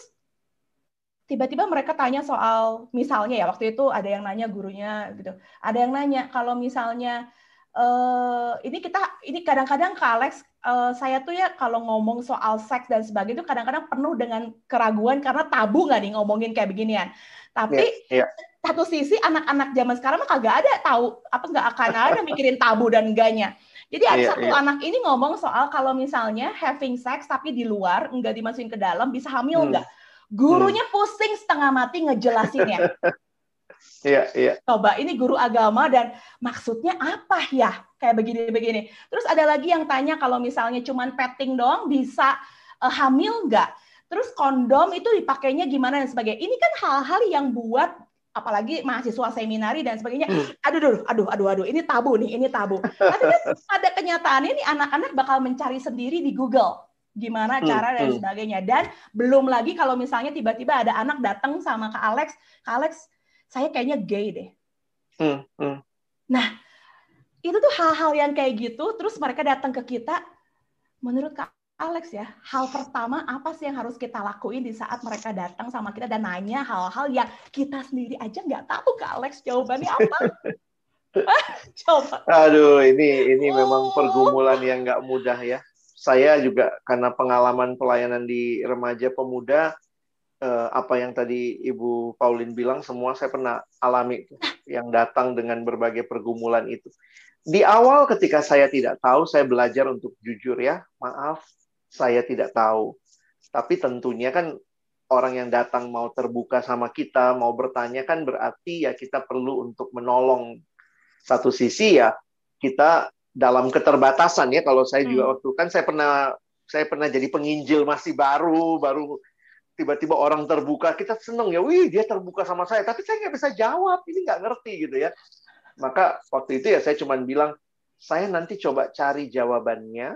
tiba-tiba mereka tanya soal misalnya ya waktu itu ada yang nanya gurunya gitu. Ada yang nanya kalau misalnya uh, ini kita ini kadang-kadang ke Alex uh, saya tuh ya kalau ngomong soal seks dan sebagainya itu kadang-kadang penuh dengan keraguan karena tabu nggak nih ngomongin kayak beginian. Tapi yeah, yeah. satu sisi anak-anak zaman sekarang mah kagak ada tahu apa nggak akan ada mikirin tabu dan enggaknya jadi ada iya, satu iya. anak ini ngomong soal kalau misalnya having sex tapi di luar nggak dimasukin ke dalam bisa hamil hmm. nggak? Gurunya hmm. pusing setengah mati ngejelasinnya. Iya, iya. Coba ini guru agama dan maksudnya apa ya? Kayak begini-begini. Terus ada lagi yang tanya kalau misalnya cuman petting doang bisa uh, hamil nggak? Terus kondom itu dipakainya gimana dan sebagainya. Ini kan hal-hal yang buat apalagi mahasiswa seminari dan sebagainya. Hmm. Aduh, aduh, aduh, aduh, aduh, ini tabu nih, ini tabu. Tapi kan pada kenyataannya nih anak-anak bakal mencari sendiri di Google gimana hmm, cara dan hmm. sebagainya. Dan belum lagi kalau misalnya tiba-tiba ada anak datang sama Kak Alex, Kak Alex, saya kayaknya gay deh. Nah, itu tuh hal-hal yang kayak gitu, terus mereka datang ke kita, menurut Kak Alex ya, hal pertama apa sih yang harus kita lakuin di saat mereka datang sama kita dan nanya hal-hal yang kita sendiri aja nggak tahu Kak Alex jawabannya apa? Coba. Aduh, ini ini oh. memang pergumulan yang nggak mudah ya. Saya juga karena pengalaman pelayanan di remaja pemuda, eh, apa yang tadi Ibu Paulin bilang semua saya pernah alami yang datang dengan berbagai pergumulan itu. Di awal ketika saya tidak tahu, saya belajar untuk jujur ya, maaf, saya tidak tahu. Tapi tentunya kan orang yang datang mau terbuka sama kita, mau bertanya kan berarti ya kita perlu untuk menolong. Satu sisi ya kita dalam keterbatasan ya kalau saya juga hmm. waktu kan saya pernah saya pernah jadi penginjil masih baru baru tiba-tiba orang terbuka kita seneng ya wih dia terbuka sama saya tapi saya nggak bisa jawab ini nggak ngerti gitu ya maka waktu itu ya saya cuma bilang saya nanti coba cari jawabannya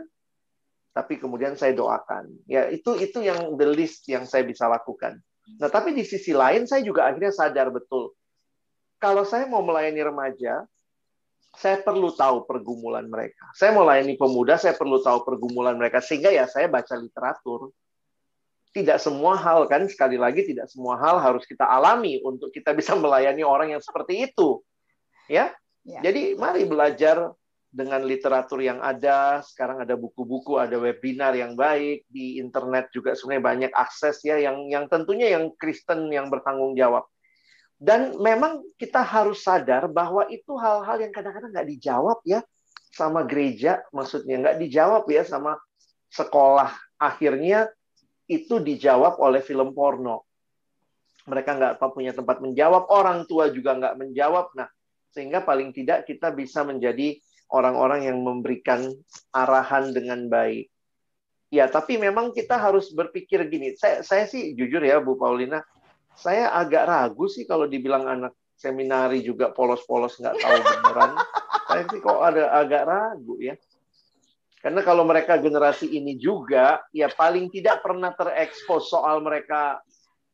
tapi kemudian saya doakan ya itu itu yang the list yang saya bisa lakukan nah tapi di sisi lain saya juga akhirnya sadar betul kalau saya mau melayani remaja, saya perlu tahu pergumulan mereka. Saya mau melayani pemuda, saya perlu tahu pergumulan mereka. Sehingga ya saya baca literatur. Tidak semua hal kan, sekali lagi tidak semua hal harus kita alami untuk kita bisa melayani orang yang seperti itu. Ya, ya. Jadi mari belajar dengan literatur yang ada. Sekarang ada buku-buku, ada webinar yang baik di internet juga sebenarnya banyak akses ya yang yang tentunya yang Kristen yang bertanggung jawab. Dan memang kita harus sadar bahwa itu hal-hal yang kadang-kadang nggak dijawab ya sama gereja, maksudnya nggak dijawab ya sama sekolah. Akhirnya itu dijawab oleh film porno. Mereka nggak punya tempat menjawab, orang tua juga nggak menjawab. Nah, sehingga paling tidak kita bisa menjadi orang-orang yang memberikan arahan dengan baik. Ya, tapi memang kita harus berpikir gini. Saya, saya sih jujur ya, Bu Paulina, saya agak ragu sih kalau dibilang anak seminari juga polos-polos nggak tahu beneran. saya sih kok ada agak ragu ya. Karena kalau mereka generasi ini juga, ya paling tidak pernah terekspos soal mereka.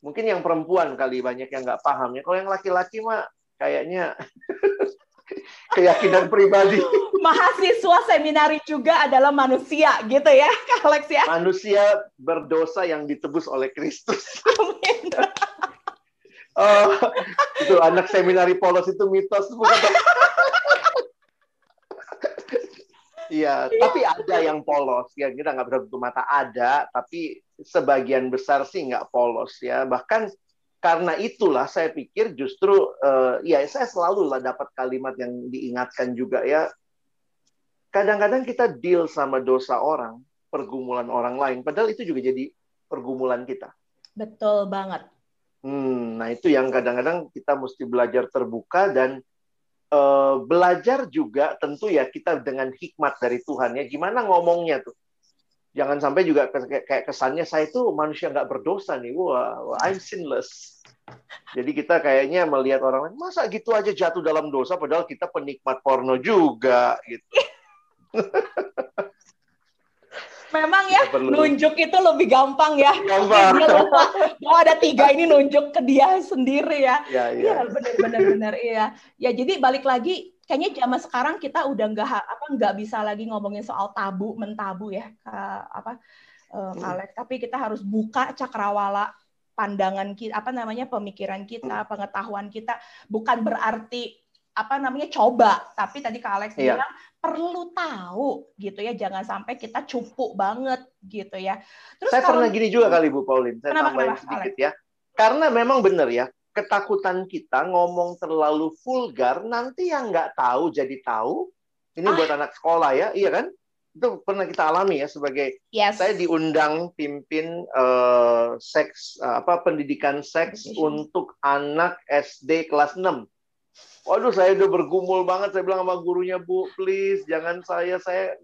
Mungkin yang perempuan kali banyak yang nggak paham ya. Kalau yang laki-laki mah kayaknya keyakinan pribadi. Mahasiswa seminari juga adalah manusia gitu ya, Alex ya. Manusia berdosa yang ditebus oleh Kristus. Amin. Oh, itu anak seminari polos itu mitos bukan? Iya, tapi ada yang polos ya kita nggak bisa tutup mata ada, tapi sebagian besar sih nggak polos ya. Bahkan karena itulah saya pikir justru uh, ya saya selalu lah dapat kalimat yang diingatkan juga ya. Kadang-kadang kita deal sama dosa orang, pergumulan orang lain, padahal itu juga jadi pergumulan kita. Betul banget. Hmm, nah itu yang kadang-kadang kita mesti belajar terbuka dan uh, belajar juga tentu ya kita dengan hikmat dari Tuhan ya gimana ngomongnya tuh. Jangan sampai juga kayak kesannya saya itu manusia nggak berdosa nih, wah I'm sinless. Jadi kita kayaknya melihat orang lain masa gitu aja jatuh dalam dosa padahal kita penikmat porno juga gitu. memang ya nunjuk itu lebih gampang ya. Gampang. Dia lupa bahwa ada tiga ini nunjuk ke dia sendiri ya. Iya, ya, benar-benar benar iya. Ya jadi balik lagi kayaknya zaman sekarang kita udah nggak apa nggak bisa lagi ngomongin soal tabu mentabu ya apa uh, Alex. Tapi kita harus buka cakrawala pandangan kita apa namanya pemikiran kita, pengetahuan kita bukan berarti apa namanya coba. Tapi tadi Kak Alex iya. bilang perlu tahu gitu ya. Jangan sampai kita cupu banget gitu ya. Terus saya kalau, pernah gini juga kali Bu Paulin. Saya kenapa, tambahin kenapa, sedikit Alex? ya. Karena memang benar ya ketakutan kita ngomong terlalu vulgar nanti yang nggak tahu jadi tahu ini ah. buat anak sekolah ya iya kan itu pernah kita alami ya sebagai yes. saya diundang pimpin uh, seks uh, apa pendidikan seks untuk anak SD kelas 6 Waduh, saya udah bergumul banget. Saya bilang sama gurunya, Bu, please, jangan saya, saya,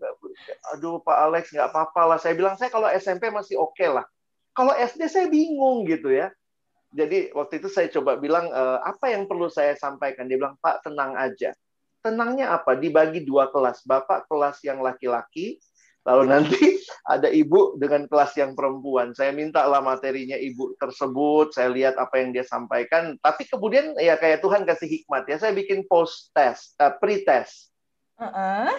aduh Pak Alex, nggak apa-apa lah. Saya bilang, saya kalau SMP masih oke okay lah. Kalau SD saya bingung gitu ya. Jadi waktu itu saya coba bilang, e, apa yang perlu saya sampaikan? Dia bilang, Pak, tenang aja. Tenangnya apa? Dibagi dua kelas. Bapak kelas yang laki-laki, Lalu nanti ada ibu dengan kelas yang perempuan. Saya minta lah materinya ibu tersebut, saya lihat apa yang dia sampaikan. Tapi kemudian ya kayak Tuhan kasih hikmat ya, saya bikin post test, uh, pre-test. Uh-uh.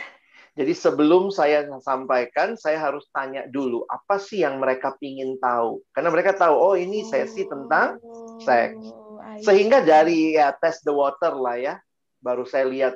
Jadi sebelum saya sampaikan, saya harus tanya dulu apa sih yang mereka pingin tahu. Karena mereka tahu, oh ini sesi tentang seks. Oh, Sehingga dari ya test the water lah ya, baru saya lihat.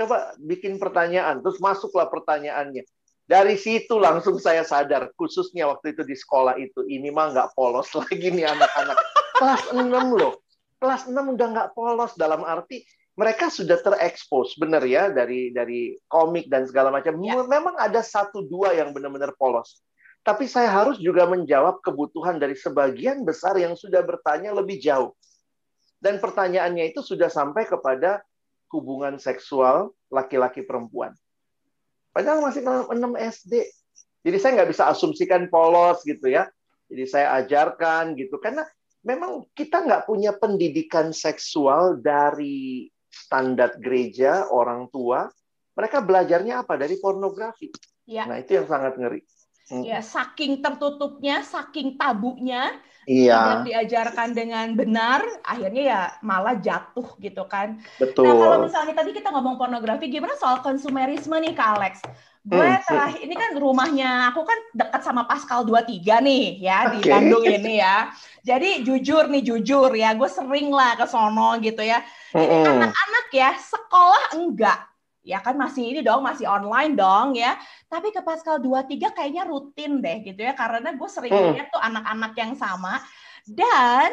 Coba bikin pertanyaan, terus masuklah pertanyaannya dari situ langsung saya sadar, khususnya waktu itu di sekolah itu, ini mah nggak polos lagi nih anak-anak. Kelas 6 loh. Kelas 6 udah nggak polos dalam arti mereka sudah terekspos, benar ya, dari dari komik dan segala macam. Ya. Memang ada satu dua yang benar-benar polos. Tapi saya harus juga menjawab kebutuhan dari sebagian besar yang sudah bertanya lebih jauh. Dan pertanyaannya itu sudah sampai kepada hubungan seksual laki-laki perempuan. Padahal masih 6 SD. Jadi saya nggak bisa asumsikan polos gitu ya. Jadi saya ajarkan gitu karena memang kita nggak punya pendidikan seksual dari standar gereja orang tua. Mereka belajarnya apa dari pornografi. Ya. Nah itu yang sangat ngeri. Hmm. Ya saking tertutupnya, saking tabunya, iya. tidak diajarkan dengan benar, akhirnya ya malah jatuh gitu kan. Betul. Nah kalau misalnya tadi kita ngomong pornografi, gimana soal konsumerisme nih Kak Alex? gue hmm. terakhir ini kan rumahnya aku kan dekat sama Pascal 23 nih ya okay. di Bandung ini ya. Jadi jujur nih jujur ya, gue sering lah ke sono gitu ya. Jadi anak-anak ya sekolah enggak. Ya kan masih ini dong, masih online dong ya. Tapi ke Pascal 23 kayaknya rutin deh gitu ya karena gue sering mm. lihat tuh anak-anak yang sama dan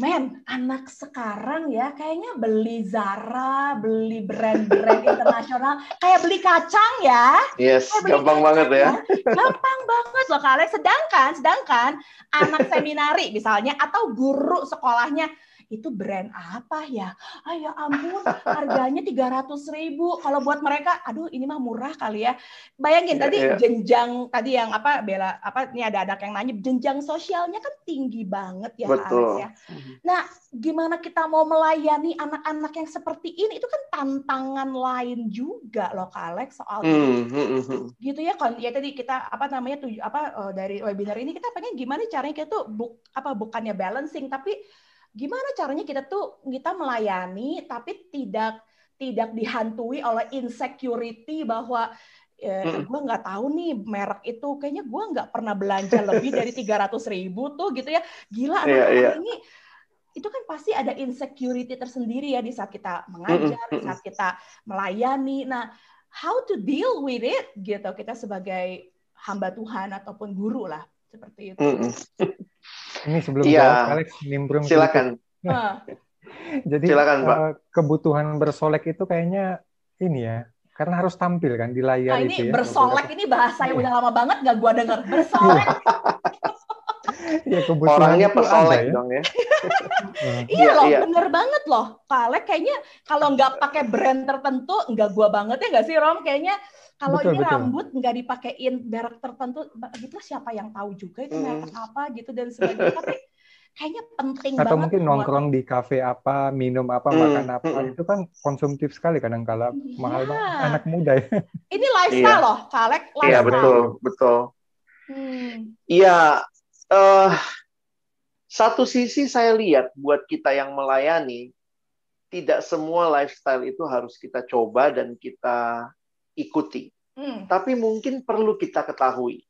Men, anak sekarang ya kayaknya beli Zara, beli brand-brand internasional, kayak beli kacang ya. Yes, gampang banget ya. ya. Gampang banget loh kalian. Sedangkan, sedangkan anak seminari misalnya atau guru sekolahnya itu brand apa ya? Ah ya ampun, harganya tiga ratus ribu. Kalau buat mereka, aduh ini mah murah kali ya. Bayangin yeah, tadi yeah. jenjang tadi yang apa bela apa ini ada anak yang nanya jenjang sosialnya kan tinggi banget ya Betul. ya. Mhm. Nah, gimana kita mau melayani anak-anak yang seperti ini? Itu kan tantangan lain juga loh Kak Alex soal mm -hmm. gitu ya kan ya tadi kita apa namanya tuh apa eh, dari webinar ini kita pengen gimana caranya kita tuh buk, apa bukannya balancing tapi gimana caranya kita tuh kita melayani tapi tidak tidak dihantui oleh insecurity bahwa eh, hmm. gue nggak tahu nih merek itu kayaknya gue nggak pernah belanja lebih dari tiga ratus ribu tuh gitu ya gila anak-anak yeah, yeah. ini itu kan pasti ada insecurity tersendiri ya di saat kita mengajar di saat kita melayani nah how to deal with it gitu kita sebagai hamba Tuhan ataupun guru lah seperti itu ini sebelum ya, jawab, Alex nimbrung. Silakan. Jadi silakan, Pak. Uh, kebutuhan bersolek itu kayaknya ini ya, karena harus tampil kan di layar nah, ini itu ya. Bersolek ini bahasa yang udah lama banget gak gua denger. Bersolek. ya, Orangnya pesolek ya. dong ya. iya loh, iya. bener banget loh. Kalek kayaknya kalau nggak pakai brand tertentu, nggak gua banget ya nggak sih Rom? Kayaknya kalau ini betul. rambut nggak dipakein merek tertentu, gitu siapa yang tahu juga itu merek hmm. apa gitu dan sebagainya. Tapi kayaknya penting Atau banget. Atau mungkin nongkrong di kafe apa, minum apa, hmm. makan apa, hmm. itu kan konsumtif sekali kadang kala iya. mahal banget anak muda ya. Ini lifestyle iya. loh, Kalek. Iya betul, betul. Hmm. Iya, hmm. uh, satu sisi saya lihat buat kita yang melayani, tidak semua lifestyle itu harus kita coba dan kita ikuti. Hmm. Tapi mungkin perlu kita ketahui,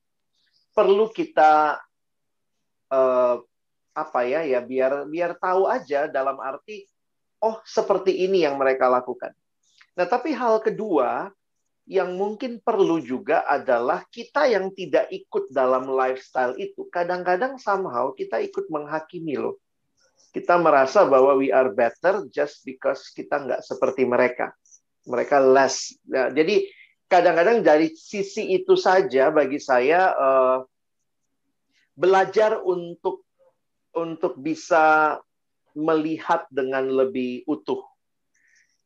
perlu kita uh, apa ya ya biar biar tahu aja dalam arti oh seperti ini yang mereka lakukan. Nah tapi hal kedua yang mungkin perlu juga adalah kita yang tidak ikut dalam lifestyle itu kadang-kadang somehow kita ikut menghakimi loh. Kita merasa bahwa we are better just because kita nggak seperti mereka mereka less. Nah, jadi kadang-kadang dari sisi itu saja bagi saya uh, belajar untuk untuk bisa melihat dengan lebih utuh.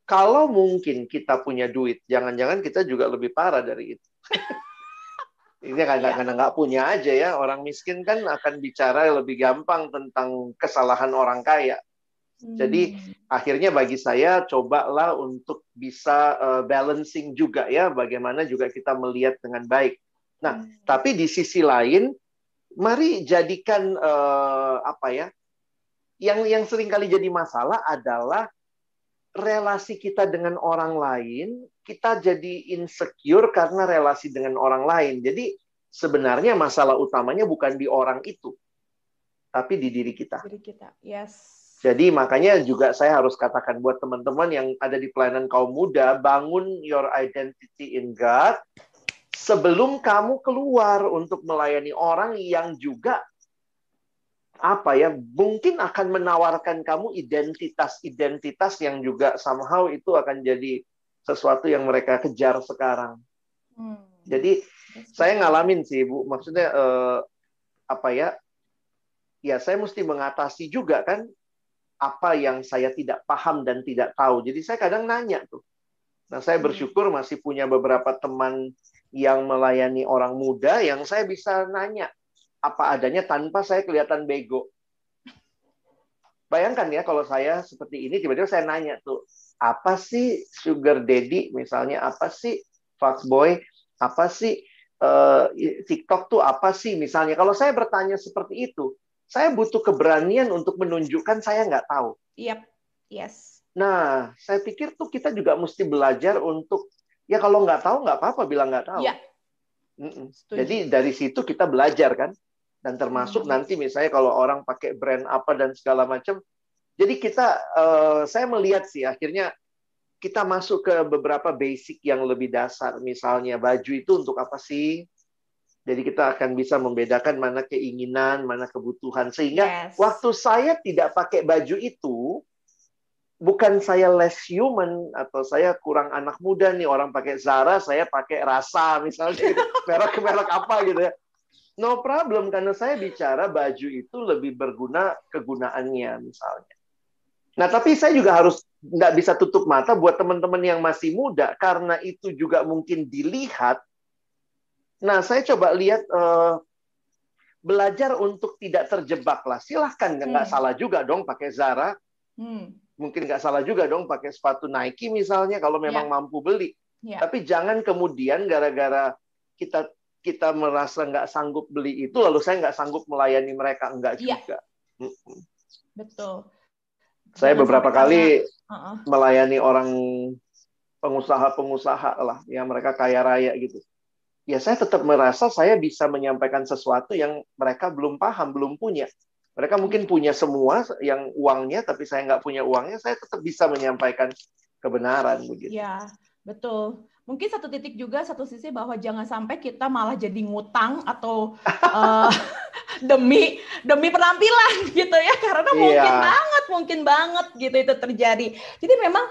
Kalau mungkin kita punya duit, jangan-jangan kita juga lebih parah dari itu. Ini karena nggak punya aja ya orang miskin kan akan bicara lebih gampang tentang kesalahan orang kaya. Jadi hmm. akhirnya bagi saya cobalah untuk bisa uh, balancing juga ya bagaimana juga kita melihat dengan baik. Nah, hmm. tapi di sisi lain mari jadikan uh, apa ya? Yang yang sering kali jadi masalah adalah relasi kita dengan orang lain, kita jadi insecure karena relasi dengan orang lain. Jadi sebenarnya masalah utamanya bukan di orang itu, tapi di diri kita. Diri kita, yes. Jadi makanya juga saya harus katakan buat teman-teman yang ada di pelayanan kaum muda, bangun your identity in God sebelum kamu keluar untuk melayani orang yang juga apa ya mungkin akan menawarkan kamu identitas-identitas yang juga somehow itu akan jadi sesuatu yang mereka kejar sekarang. Hmm. Jadi saya ngalamin sih bu, maksudnya eh, apa ya? Ya saya mesti mengatasi juga kan apa yang saya tidak paham dan tidak tahu. Jadi saya kadang nanya tuh, Nah, saya bersyukur masih punya beberapa teman yang melayani orang muda yang saya bisa nanya apa adanya tanpa saya kelihatan bego. Bayangkan ya kalau saya seperti ini tiba-tiba saya nanya tuh, apa sih sugar daddy misalnya, apa sih fuckboy, apa sih uh, TikTok tuh apa sih misalnya. Kalau saya bertanya seperti itu, saya butuh keberanian untuk menunjukkan saya nggak tahu. Yep. Yes Nah, saya pikir tuh kita juga mesti belajar untuk ya kalau nggak tahu nggak apa-apa bilang nggak tahu. Ya. Jadi dari situ kita belajar kan, dan termasuk hmm. nanti misalnya kalau orang pakai brand apa dan segala macam. Jadi kita, uh, saya melihat sih akhirnya kita masuk ke beberapa basic yang lebih dasar. Misalnya baju itu untuk apa sih? Jadi kita akan bisa membedakan mana keinginan, mana kebutuhan. Sehingga yes. waktu saya tidak pakai baju itu, bukan saya less human atau saya kurang anak muda nih orang pakai Zara saya pakai rasa misalnya gitu. merek merek apa gitu ya no problem karena saya bicara baju itu lebih berguna kegunaannya misalnya nah tapi saya juga harus nggak bisa tutup mata buat teman-teman yang masih muda karena itu juga mungkin dilihat nah saya coba lihat uh, belajar untuk tidak terjebak lah silahkan nggak hmm. salah juga dong pakai Zara hmm mungkin nggak salah juga dong pakai sepatu Nike misalnya kalau memang yeah. mampu beli. Yeah. Tapi jangan kemudian gara-gara kita kita merasa nggak sanggup beli itu lalu saya nggak sanggup melayani mereka enggak yeah. juga. Betul. Saya Jangan beberapa kali uh -uh. melayani orang pengusaha-pengusaha lah, yang mereka kaya raya gitu. Ya saya tetap merasa saya bisa menyampaikan sesuatu yang mereka belum paham, belum punya. Mereka mungkin punya semua yang uangnya, tapi saya nggak punya uangnya, saya tetap bisa menyampaikan kebenaran begitu. Ya, betul. Mungkin satu titik juga satu sisi bahwa jangan sampai kita malah jadi ngutang atau uh, demi demi penampilan gitu ya, karena iya. mungkin banget, mungkin banget gitu itu terjadi. Jadi memang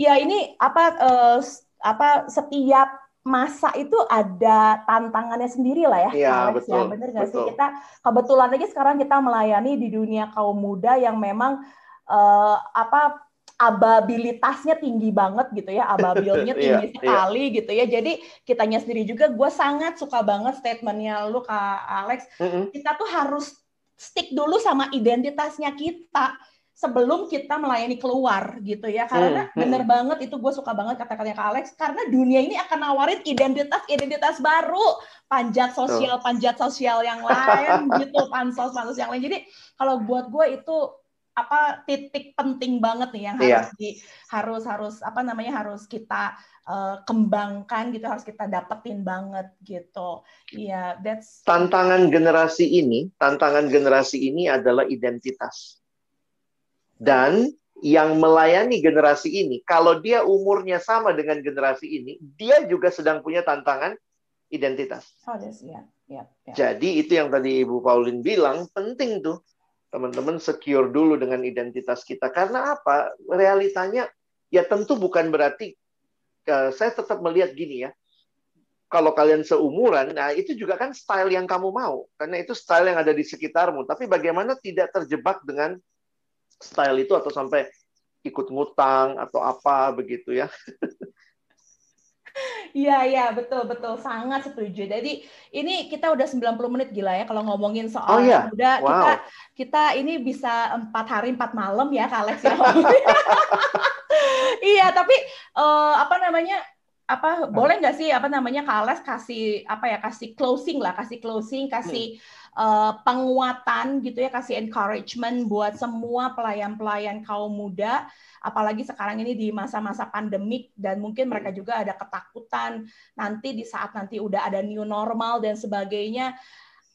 ya ini apa uh, apa setiap masa itu ada tantangannya sendiri lah ya, iya, ya, betul, ya bener nggak sih kita kebetulan aja sekarang kita melayani di dunia kaum muda yang memang uh, apa ababilitasnya tinggi banget gitu ya, ababilnya iya, tinggi yeah, sekali yeah. gitu ya. Jadi kitanya sendiri juga, gue sangat suka banget statementnya lu kak Alex. Mm -hmm. Kita tuh harus stick dulu sama identitasnya kita sebelum kita melayani keluar gitu ya. Karena hmm, hmm. bener banget itu gue suka banget kata-katanya Kak Alex. Karena dunia ini akan nawarin identitas identitas baru. Panjat sosial panjat sosial yang lain gitu pansos pansos yang lain. Jadi kalau buat gue itu apa titik penting banget nih yang harus yeah. di harus harus apa namanya harus kita uh, kembangkan gitu harus kita dapetin banget gitu. Iya yeah, that's tantangan generasi ini tantangan generasi ini adalah identitas dan yang melayani generasi ini, kalau dia umurnya sama dengan generasi ini, dia juga sedang punya tantangan identitas. Oh, ya. Ya, ya. Jadi itu yang tadi Ibu Paulin bilang, penting tuh teman-teman secure dulu dengan identitas kita. Karena apa? Realitanya ya tentu bukan berarti uh, saya tetap melihat gini ya. Kalau kalian seumuran, nah itu juga kan style yang kamu mau. Karena itu style yang ada di sekitarmu. Tapi bagaimana tidak terjebak dengan style itu atau sampai ikut ngutang atau apa begitu ya. Iya, iya, betul, betul. Sangat setuju. Jadi ini kita udah 90 menit gila ya kalau ngomongin soal oh, iya? udah wow. kita kita ini bisa empat hari empat malam ya Kak Alex ya. iya, tapi uh, apa namanya? apa boleh nggak sih apa namanya Kak Alex kasih apa ya kasih closing lah kasih closing kasih hmm uh, penguatan gitu ya, kasih encouragement buat semua pelayan-pelayan kaum muda, apalagi sekarang ini di masa-masa pandemik dan mungkin mereka juga ada ketakutan nanti di saat nanti udah ada new normal dan sebagainya.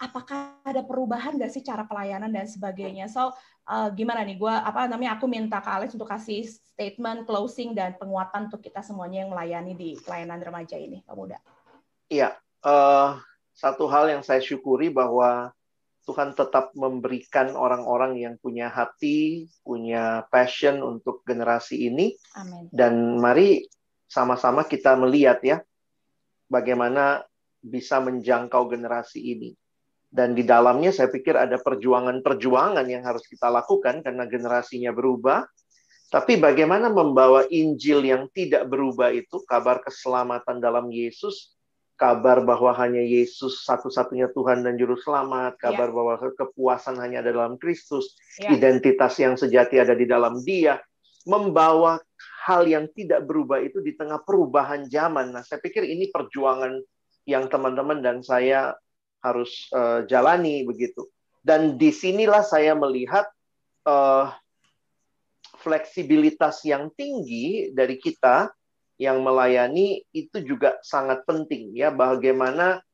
Apakah ada perubahan nggak sih cara pelayanan dan sebagainya? So uh, gimana nih? Gue apa namanya? Aku minta ke Alex untuk kasih statement closing dan penguatan untuk kita semuanya yang melayani di pelayanan remaja ini, pemuda. Iya, uh, satu hal yang saya syukuri bahwa Tuhan tetap memberikan orang-orang yang punya hati, punya passion untuk generasi ini. Amen. Dan mari sama-sama kita melihat ya, bagaimana bisa menjangkau generasi ini. Dan di dalamnya saya pikir ada perjuangan-perjuangan yang harus kita lakukan karena generasinya berubah. Tapi bagaimana membawa Injil yang tidak berubah itu, kabar keselamatan dalam Yesus, kabar bahwa hanya Yesus satu-satunya Tuhan dan Juru Selamat, kabar ya. bahwa kepuasan hanya ada dalam Kristus, ya. identitas yang sejati ada di dalam Dia, membawa hal yang tidak berubah itu di tengah perubahan zaman. Nah, saya pikir ini perjuangan yang teman-teman dan saya harus uh, jalani begitu. Dan di sinilah saya melihat uh, fleksibilitas yang tinggi dari kita yang melayani itu juga sangat penting ya bagaimana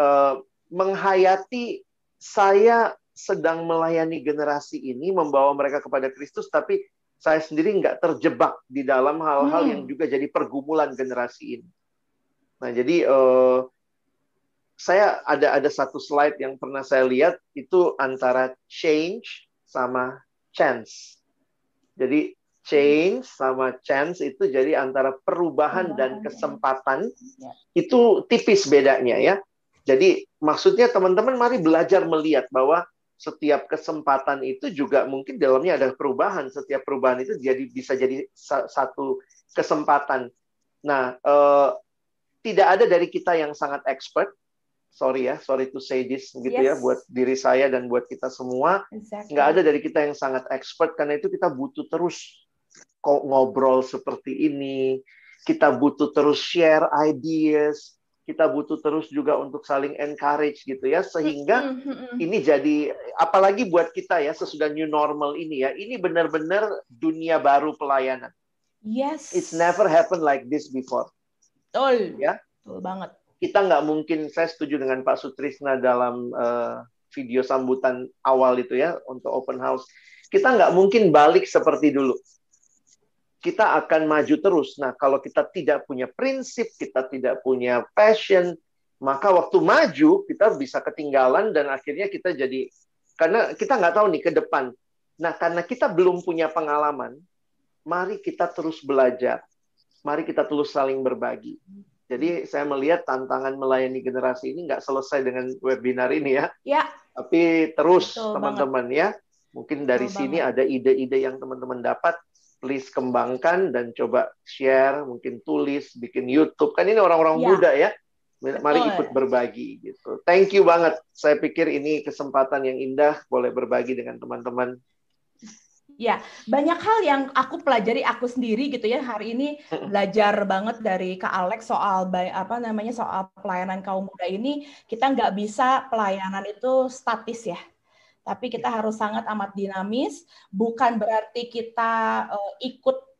uh, menghayati saya sedang melayani generasi ini membawa mereka kepada Kristus tapi saya sendiri nggak terjebak di dalam hal-hal hmm. yang juga jadi pergumulan generasi ini. Nah jadi uh, saya ada ada satu slide yang pernah saya lihat itu antara change sama chance. Jadi change sama chance itu jadi antara perubahan dan kesempatan ya. itu tipis bedanya ya. Jadi maksudnya teman-teman mari belajar melihat bahwa setiap kesempatan itu juga mungkin dalamnya ada perubahan. Setiap perubahan itu jadi bisa jadi satu kesempatan. Nah, eh, tidak ada dari kita yang sangat expert sorry ya, sorry to say this gitu ya, yes. ya buat diri saya dan buat kita semua. Exactly. Nggak ada dari kita yang sangat expert karena itu kita butuh terus ngobrol seperti ini. Kita butuh terus share ideas. Kita butuh terus juga untuk saling encourage gitu ya sehingga ini jadi apalagi buat kita ya sesudah new normal ini ya ini benar-benar dunia baru pelayanan. Yes. It's never happened like this before. Betul. Ya. Betul banget kita nggak mungkin saya setuju dengan Pak Sutrisna dalam uh, video sambutan awal itu ya untuk open house kita nggak mungkin balik seperti dulu kita akan maju terus nah kalau kita tidak punya prinsip kita tidak punya passion maka waktu maju kita bisa ketinggalan dan akhirnya kita jadi karena kita nggak tahu nih ke depan nah karena kita belum punya pengalaman mari kita terus belajar mari kita terus saling berbagi jadi saya melihat tantangan melayani generasi ini nggak selesai dengan webinar ini ya. Ya. Tapi terus teman-teman ya. Mungkin dari Betul sini banget. ada ide-ide yang teman-teman dapat, please kembangkan dan coba share, mungkin tulis, bikin YouTube. Kan ini orang-orang ya. muda ya. Mari Betul. ikut berbagi gitu. Thank you banget. Saya pikir ini kesempatan yang indah boleh berbagi dengan teman-teman Ya, banyak hal yang aku pelajari aku sendiri gitu ya. Hari ini belajar banget dari Kak Alex soal apa namanya soal pelayanan kaum muda ini. Kita nggak bisa pelayanan itu statis ya. Tapi kita harus sangat amat dinamis. Bukan berarti kita uh, ikut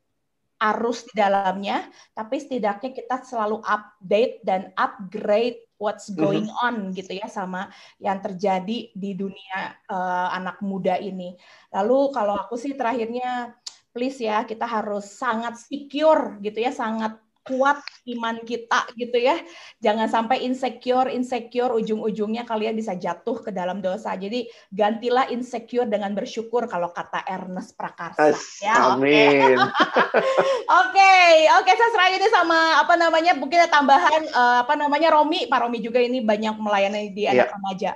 arus di dalamnya, tapi setidaknya kita selalu update dan upgrade what's mhm. going on gitu ya sama yang terjadi di dunia uh, anak muda ini. Lalu kalau aku sih terakhirnya please ya kita harus sangat secure gitu ya, sangat kuat iman kita gitu ya. Jangan sampai insecure, insecure ujung-ujungnya kalian bisa jatuh ke dalam dosa. Jadi gantilah insecure dengan bersyukur kalau kata Ernest Prakarsa yes, ya. Amin. Oke, oke, okay, saya serahin ini sama apa namanya mungkin ada tambahan uh, apa namanya Romi, Pak Romi juga ini banyak melayani di anak yeah. remaja.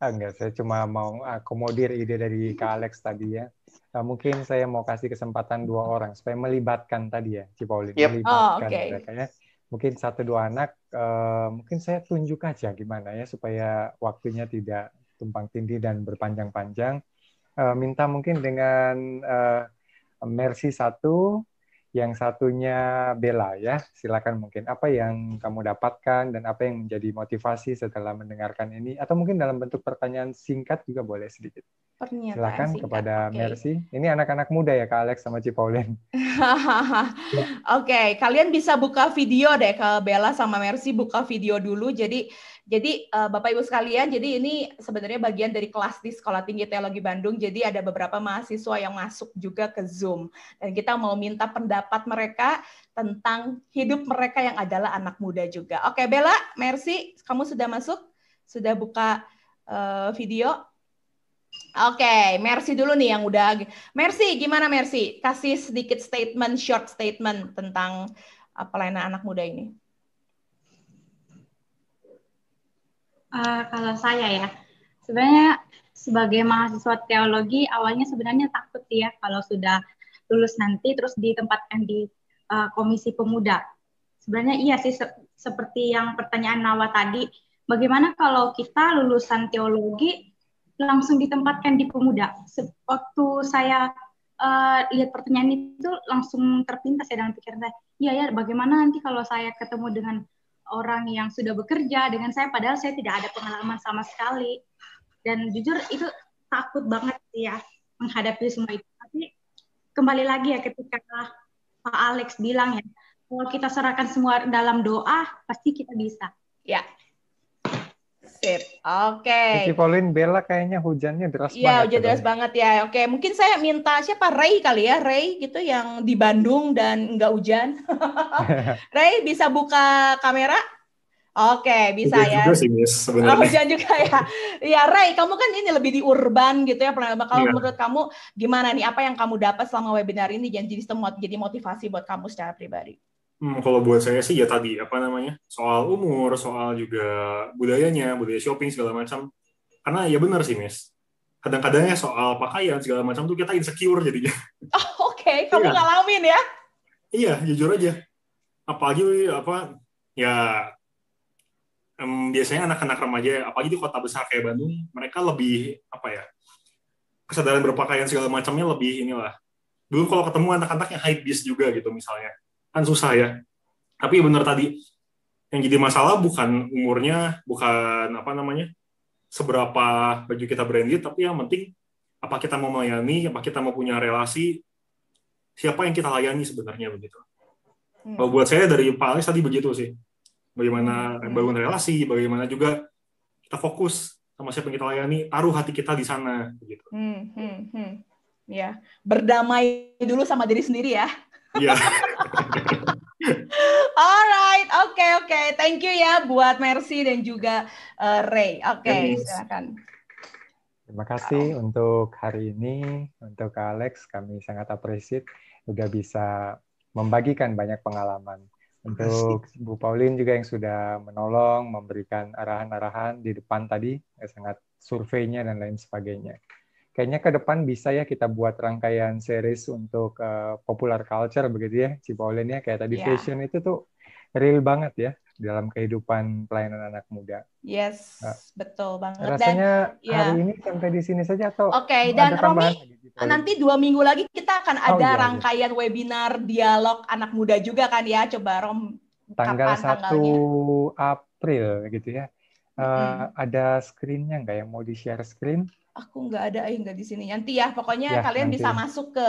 Ah, enggak, saya cuma mau akomodir ide dari Kak Alex tadi ya. Nah, mungkin saya mau kasih kesempatan dua orang supaya melibatkan tadi ya, Cipaulin, yep. melibatkan oh, okay. mereka ya. Mungkin satu dua anak, uh, mungkin saya tunjuk aja gimana ya supaya waktunya tidak tumpang tindih dan berpanjang-panjang. Uh, minta mungkin dengan uh, Mercy satu, yang satunya Bella ya. Silakan mungkin apa yang kamu dapatkan dan apa yang menjadi motivasi setelah mendengarkan ini atau mungkin dalam bentuk pertanyaan singkat juga boleh sedikit. Pernyataan Silakan singkat. kepada okay. Mercy. Ini anak-anak muda ya Kak Alex sama Ci Paulin. Oke, okay. kalian bisa buka video deh ke Bella sama Mercy buka video dulu. Jadi jadi uh, Bapak Ibu sekalian, jadi ini sebenarnya bagian dari kelas di Sekolah Tinggi Teologi Bandung. Jadi ada beberapa mahasiswa yang masuk juga ke Zoom dan kita mau minta pendapat mereka tentang hidup mereka yang adalah anak muda juga. Oke, Bella, Mercy, kamu sudah masuk? Sudah buka uh, video? Oke, okay, Mercy dulu nih yang udah. Mercy, gimana Mercy? Kasih sedikit statement, short statement tentang uh, pelayanan anak muda ini. Uh, kalau saya ya, sebenarnya sebagai mahasiswa teologi awalnya sebenarnya takut ya kalau sudah lulus nanti terus ditempatkan di uh, komisi pemuda. Sebenarnya iya sih se seperti yang pertanyaan Nawa tadi, bagaimana kalau kita lulusan teologi langsung ditempatkan di pemuda? Waktu saya uh, lihat pertanyaan itu langsung terpintas ya dalam pikiran saya. Iya ya, bagaimana nanti kalau saya ketemu dengan orang yang sudah bekerja dengan saya padahal saya tidak ada pengalaman sama sekali. Dan jujur itu takut banget ya menghadapi semua itu. Tapi kembali lagi ya ketika Pak Alex bilang ya, kalau kita serahkan semua dalam doa, pasti kita bisa. Ya. Sip. Oke. Okay. Pauline Bella kayaknya hujannya deras ya, banget. Iya, hujan deras banget ya. Oke, mungkin saya minta siapa Ray kali ya, Ray gitu yang di Bandung dan nggak hujan. Ray bisa buka kamera? Oke, bisa hujan ya. Juga sih, Miss, sebenarnya. Oh, hujan juga ya. Ya, Ray, kamu kan ini lebih di urban gitu ya. Kalau yeah. menurut kamu gimana nih apa yang kamu dapat selama webinar ini jadi jadi motivasi buat kamu secara pribadi? Hmm, kalau buat saya sih ya tadi apa namanya soal umur, soal juga budayanya, budaya shopping segala macam. Karena ya benar sih, Miss. Kadang-kadangnya soal pakaian segala macam tuh kita insecure jadinya. Oh, Oke, okay. kamu iya. ngalamin ya? Iya, jujur aja. Apalagi apa ya um, biasanya anak-anak remaja apalagi di kota besar kayak Bandung mereka lebih apa ya kesadaran berpakaian segala macamnya lebih inilah belum kalau ketemu anak-anak yang high beast juga gitu misalnya kan susah ya tapi benar tadi yang jadi masalah bukan umurnya bukan apa namanya seberapa baju kita branded tapi yang penting apa kita mau melayani apa kita mau punya relasi siapa yang kita layani sebenarnya begitu hmm. kalau buat saya dari Pak Alex tadi begitu sih bagaimana hmm. bangun relasi, bagaimana juga kita fokus sama siapa yang kita layani, taruh hati kita di sana, gitu. Hmm, hmm, hmm. Ya, berdamai dulu sama diri sendiri ya. Iya. Alright, oke okay, oke, okay. thank you ya buat Mercy dan juga uh, Ray. Oke, okay, yes. silakan. Terima kasih wow. untuk hari ini, untuk Alex, kami sangat appreciate sudah bisa membagikan banyak pengalaman. Untuk Bu Pauline juga yang sudah menolong, memberikan arahan-arahan di depan tadi, sangat surveinya dan lain sebagainya. Kayaknya ke depan bisa ya kita buat rangkaian series untuk uh, popular culture begitu ya, Si Pauline ya. Kayak tadi yeah. fashion itu tuh real banget ya dalam kehidupan pelayanan anak muda. Yes, nah, betul banget. Rasanya dan, ya. hari ini sampai di sini saja atau Oke, okay, dan Romi nanti dua minggu lagi kita akan oh, ada oh, iya, rangkaian webinar dialog anak muda juga kan ya coba Rom tanggal satu April gitu ya uh, hmm. ada screennya nggak yang mau di share screen aku nggak ada eh nggak di sini. Nanti ya pokoknya ya, kalian nanti. bisa masuk ke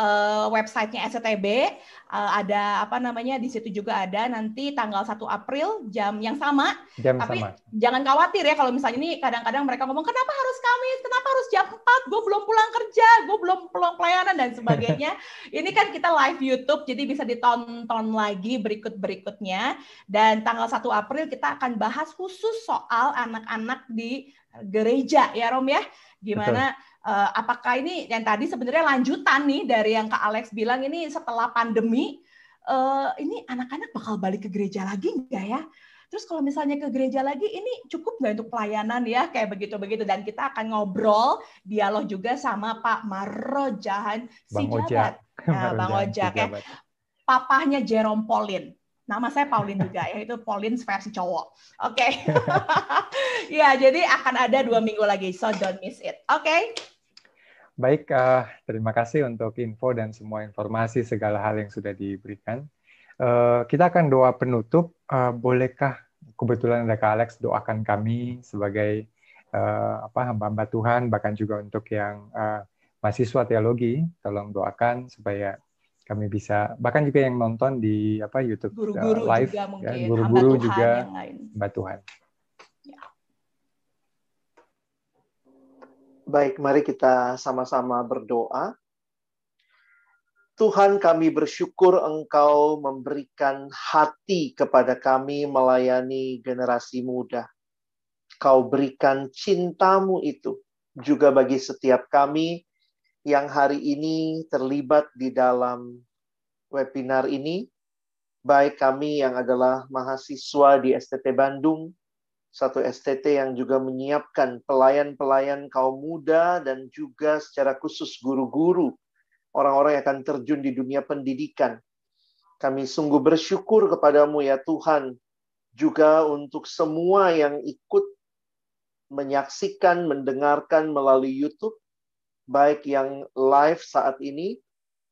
uh, websitenya SCTB uh, eh, ada apa namanya di situ juga ada. Nanti tanggal 1 April jam yang sama. Jam tapi sama. jangan khawatir ya kalau misalnya ini kadang-kadang mereka ngomong kenapa harus Kamis? Kenapa harus jam 4 gue belum pulang kerja gue belum pulang pelayanan dan sebagainya. Ini kan kita live YouTube jadi bisa ditonton lagi berikut-berikutnya. Dan tanggal 1 April kita akan bahas khusus soal anak-anak di gereja. Ya Rom ya. Gimana uh, apakah ini yang tadi sebenarnya lanjutan nih dari yang Kak Alex bilang ini setelah pandemi uh, ini anak-anak bakal balik ke gereja lagi enggak ya? Terus kalau misalnya ke gereja lagi, ini cukup nggak untuk pelayanan ya? Kayak begitu-begitu. Dan kita akan ngobrol, dialog juga sama Pak Marojahan Sijabat. Nah, Bang Ojak ya. Papahnya Jerome Polin. Nama saya Pauline juga, ya itu Pauline versi cowok. Oke. Okay. ya, jadi akan ada dua minggu lagi, so don't miss it. Oke. Okay? Baik, uh, terima kasih untuk info dan semua informasi segala hal yang sudah diberikan. Uh, kita akan doa penutup. Uh, bolehkah kebetulan ada Kak Alex doakan kami sebagai uh, apa hamba-hamba Tuhan, bahkan juga untuk yang uh, mahasiswa teologi, tolong doakan supaya kami bisa bahkan juga yang nonton di apa YouTube guru-guru uh, live juga ya, guru-guru juga mbak Tuhan. Ya. Baik, mari kita sama-sama berdoa. Tuhan kami bersyukur Engkau memberikan hati kepada kami melayani generasi muda. Kau berikan cintamu itu juga bagi setiap kami yang hari ini terlibat di dalam webinar ini, baik kami yang adalah mahasiswa di STT Bandung, satu STT yang juga menyiapkan pelayan-pelayan kaum muda dan juga secara khusus guru-guru orang-orang yang akan terjun di dunia pendidikan. Kami sungguh bersyukur kepadamu ya Tuhan, juga untuk semua yang ikut menyaksikan, mendengarkan melalui YouTube, baik yang live saat ini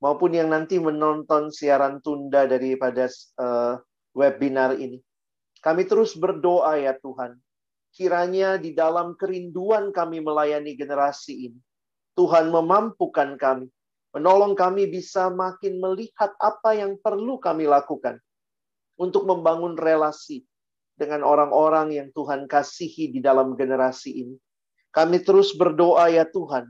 maupun yang nanti menonton siaran tunda daripada uh, webinar ini. Kami terus berdoa ya Tuhan, kiranya di dalam kerinduan kami melayani generasi ini, Tuhan memampukan kami, menolong kami bisa makin melihat apa yang perlu kami lakukan untuk membangun relasi dengan orang-orang yang Tuhan kasihi di dalam generasi ini. Kami terus berdoa ya Tuhan,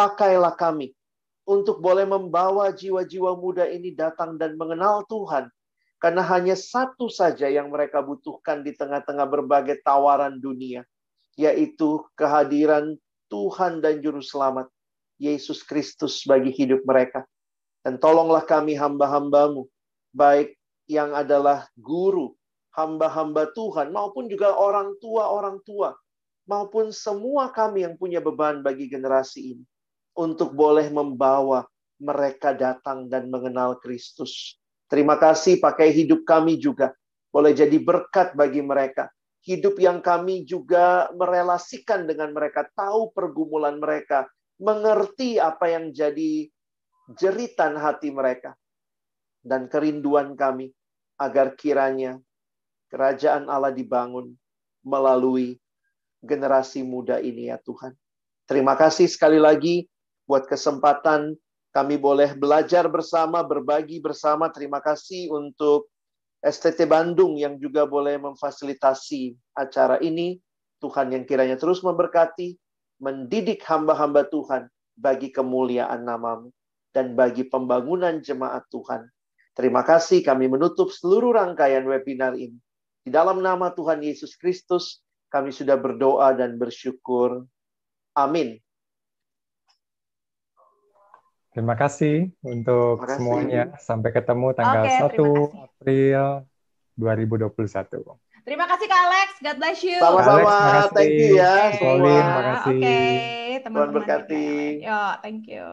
pakailah kami untuk boleh membawa jiwa-jiwa muda ini datang dan mengenal Tuhan. Karena hanya satu saja yang mereka butuhkan di tengah-tengah berbagai tawaran dunia, yaitu kehadiran Tuhan dan Juru Selamat, Yesus Kristus bagi hidup mereka. Dan tolonglah kami hamba-hambamu, baik yang adalah guru, hamba-hamba Tuhan, maupun juga orang tua-orang tua, maupun semua kami yang punya beban bagi generasi ini untuk boleh membawa mereka datang dan mengenal Kristus. Terima kasih pakai hidup kami juga. Boleh jadi berkat bagi mereka. Hidup yang kami juga merelasikan dengan mereka. Tahu pergumulan mereka. Mengerti apa yang jadi jeritan hati mereka. Dan kerinduan kami. Agar kiranya kerajaan Allah dibangun melalui generasi muda ini ya Tuhan. Terima kasih sekali lagi buat kesempatan kami boleh belajar bersama, berbagi bersama. Terima kasih untuk STT Bandung yang juga boleh memfasilitasi acara ini. Tuhan yang kiranya terus memberkati, mendidik hamba-hamba Tuhan bagi kemuliaan namamu dan bagi pembangunan jemaat Tuhan. Terima kasih kami menutup seluruh rangkaian webinar ini. Di dalam nama Tuhan Yesus Kristus, kami sudah berdoa dan bersyukur. Amin. Terima kasih untuk kasih. semuanya. Sampai ketemu tanggal okay, 1 April 2021. Terima kasih Kak Alex. God bless you. Sama-sama. Thank you ya. Pauline, terima kasih. Oke, okay, teman-teman. Tuhan berkati. Yo, thank you.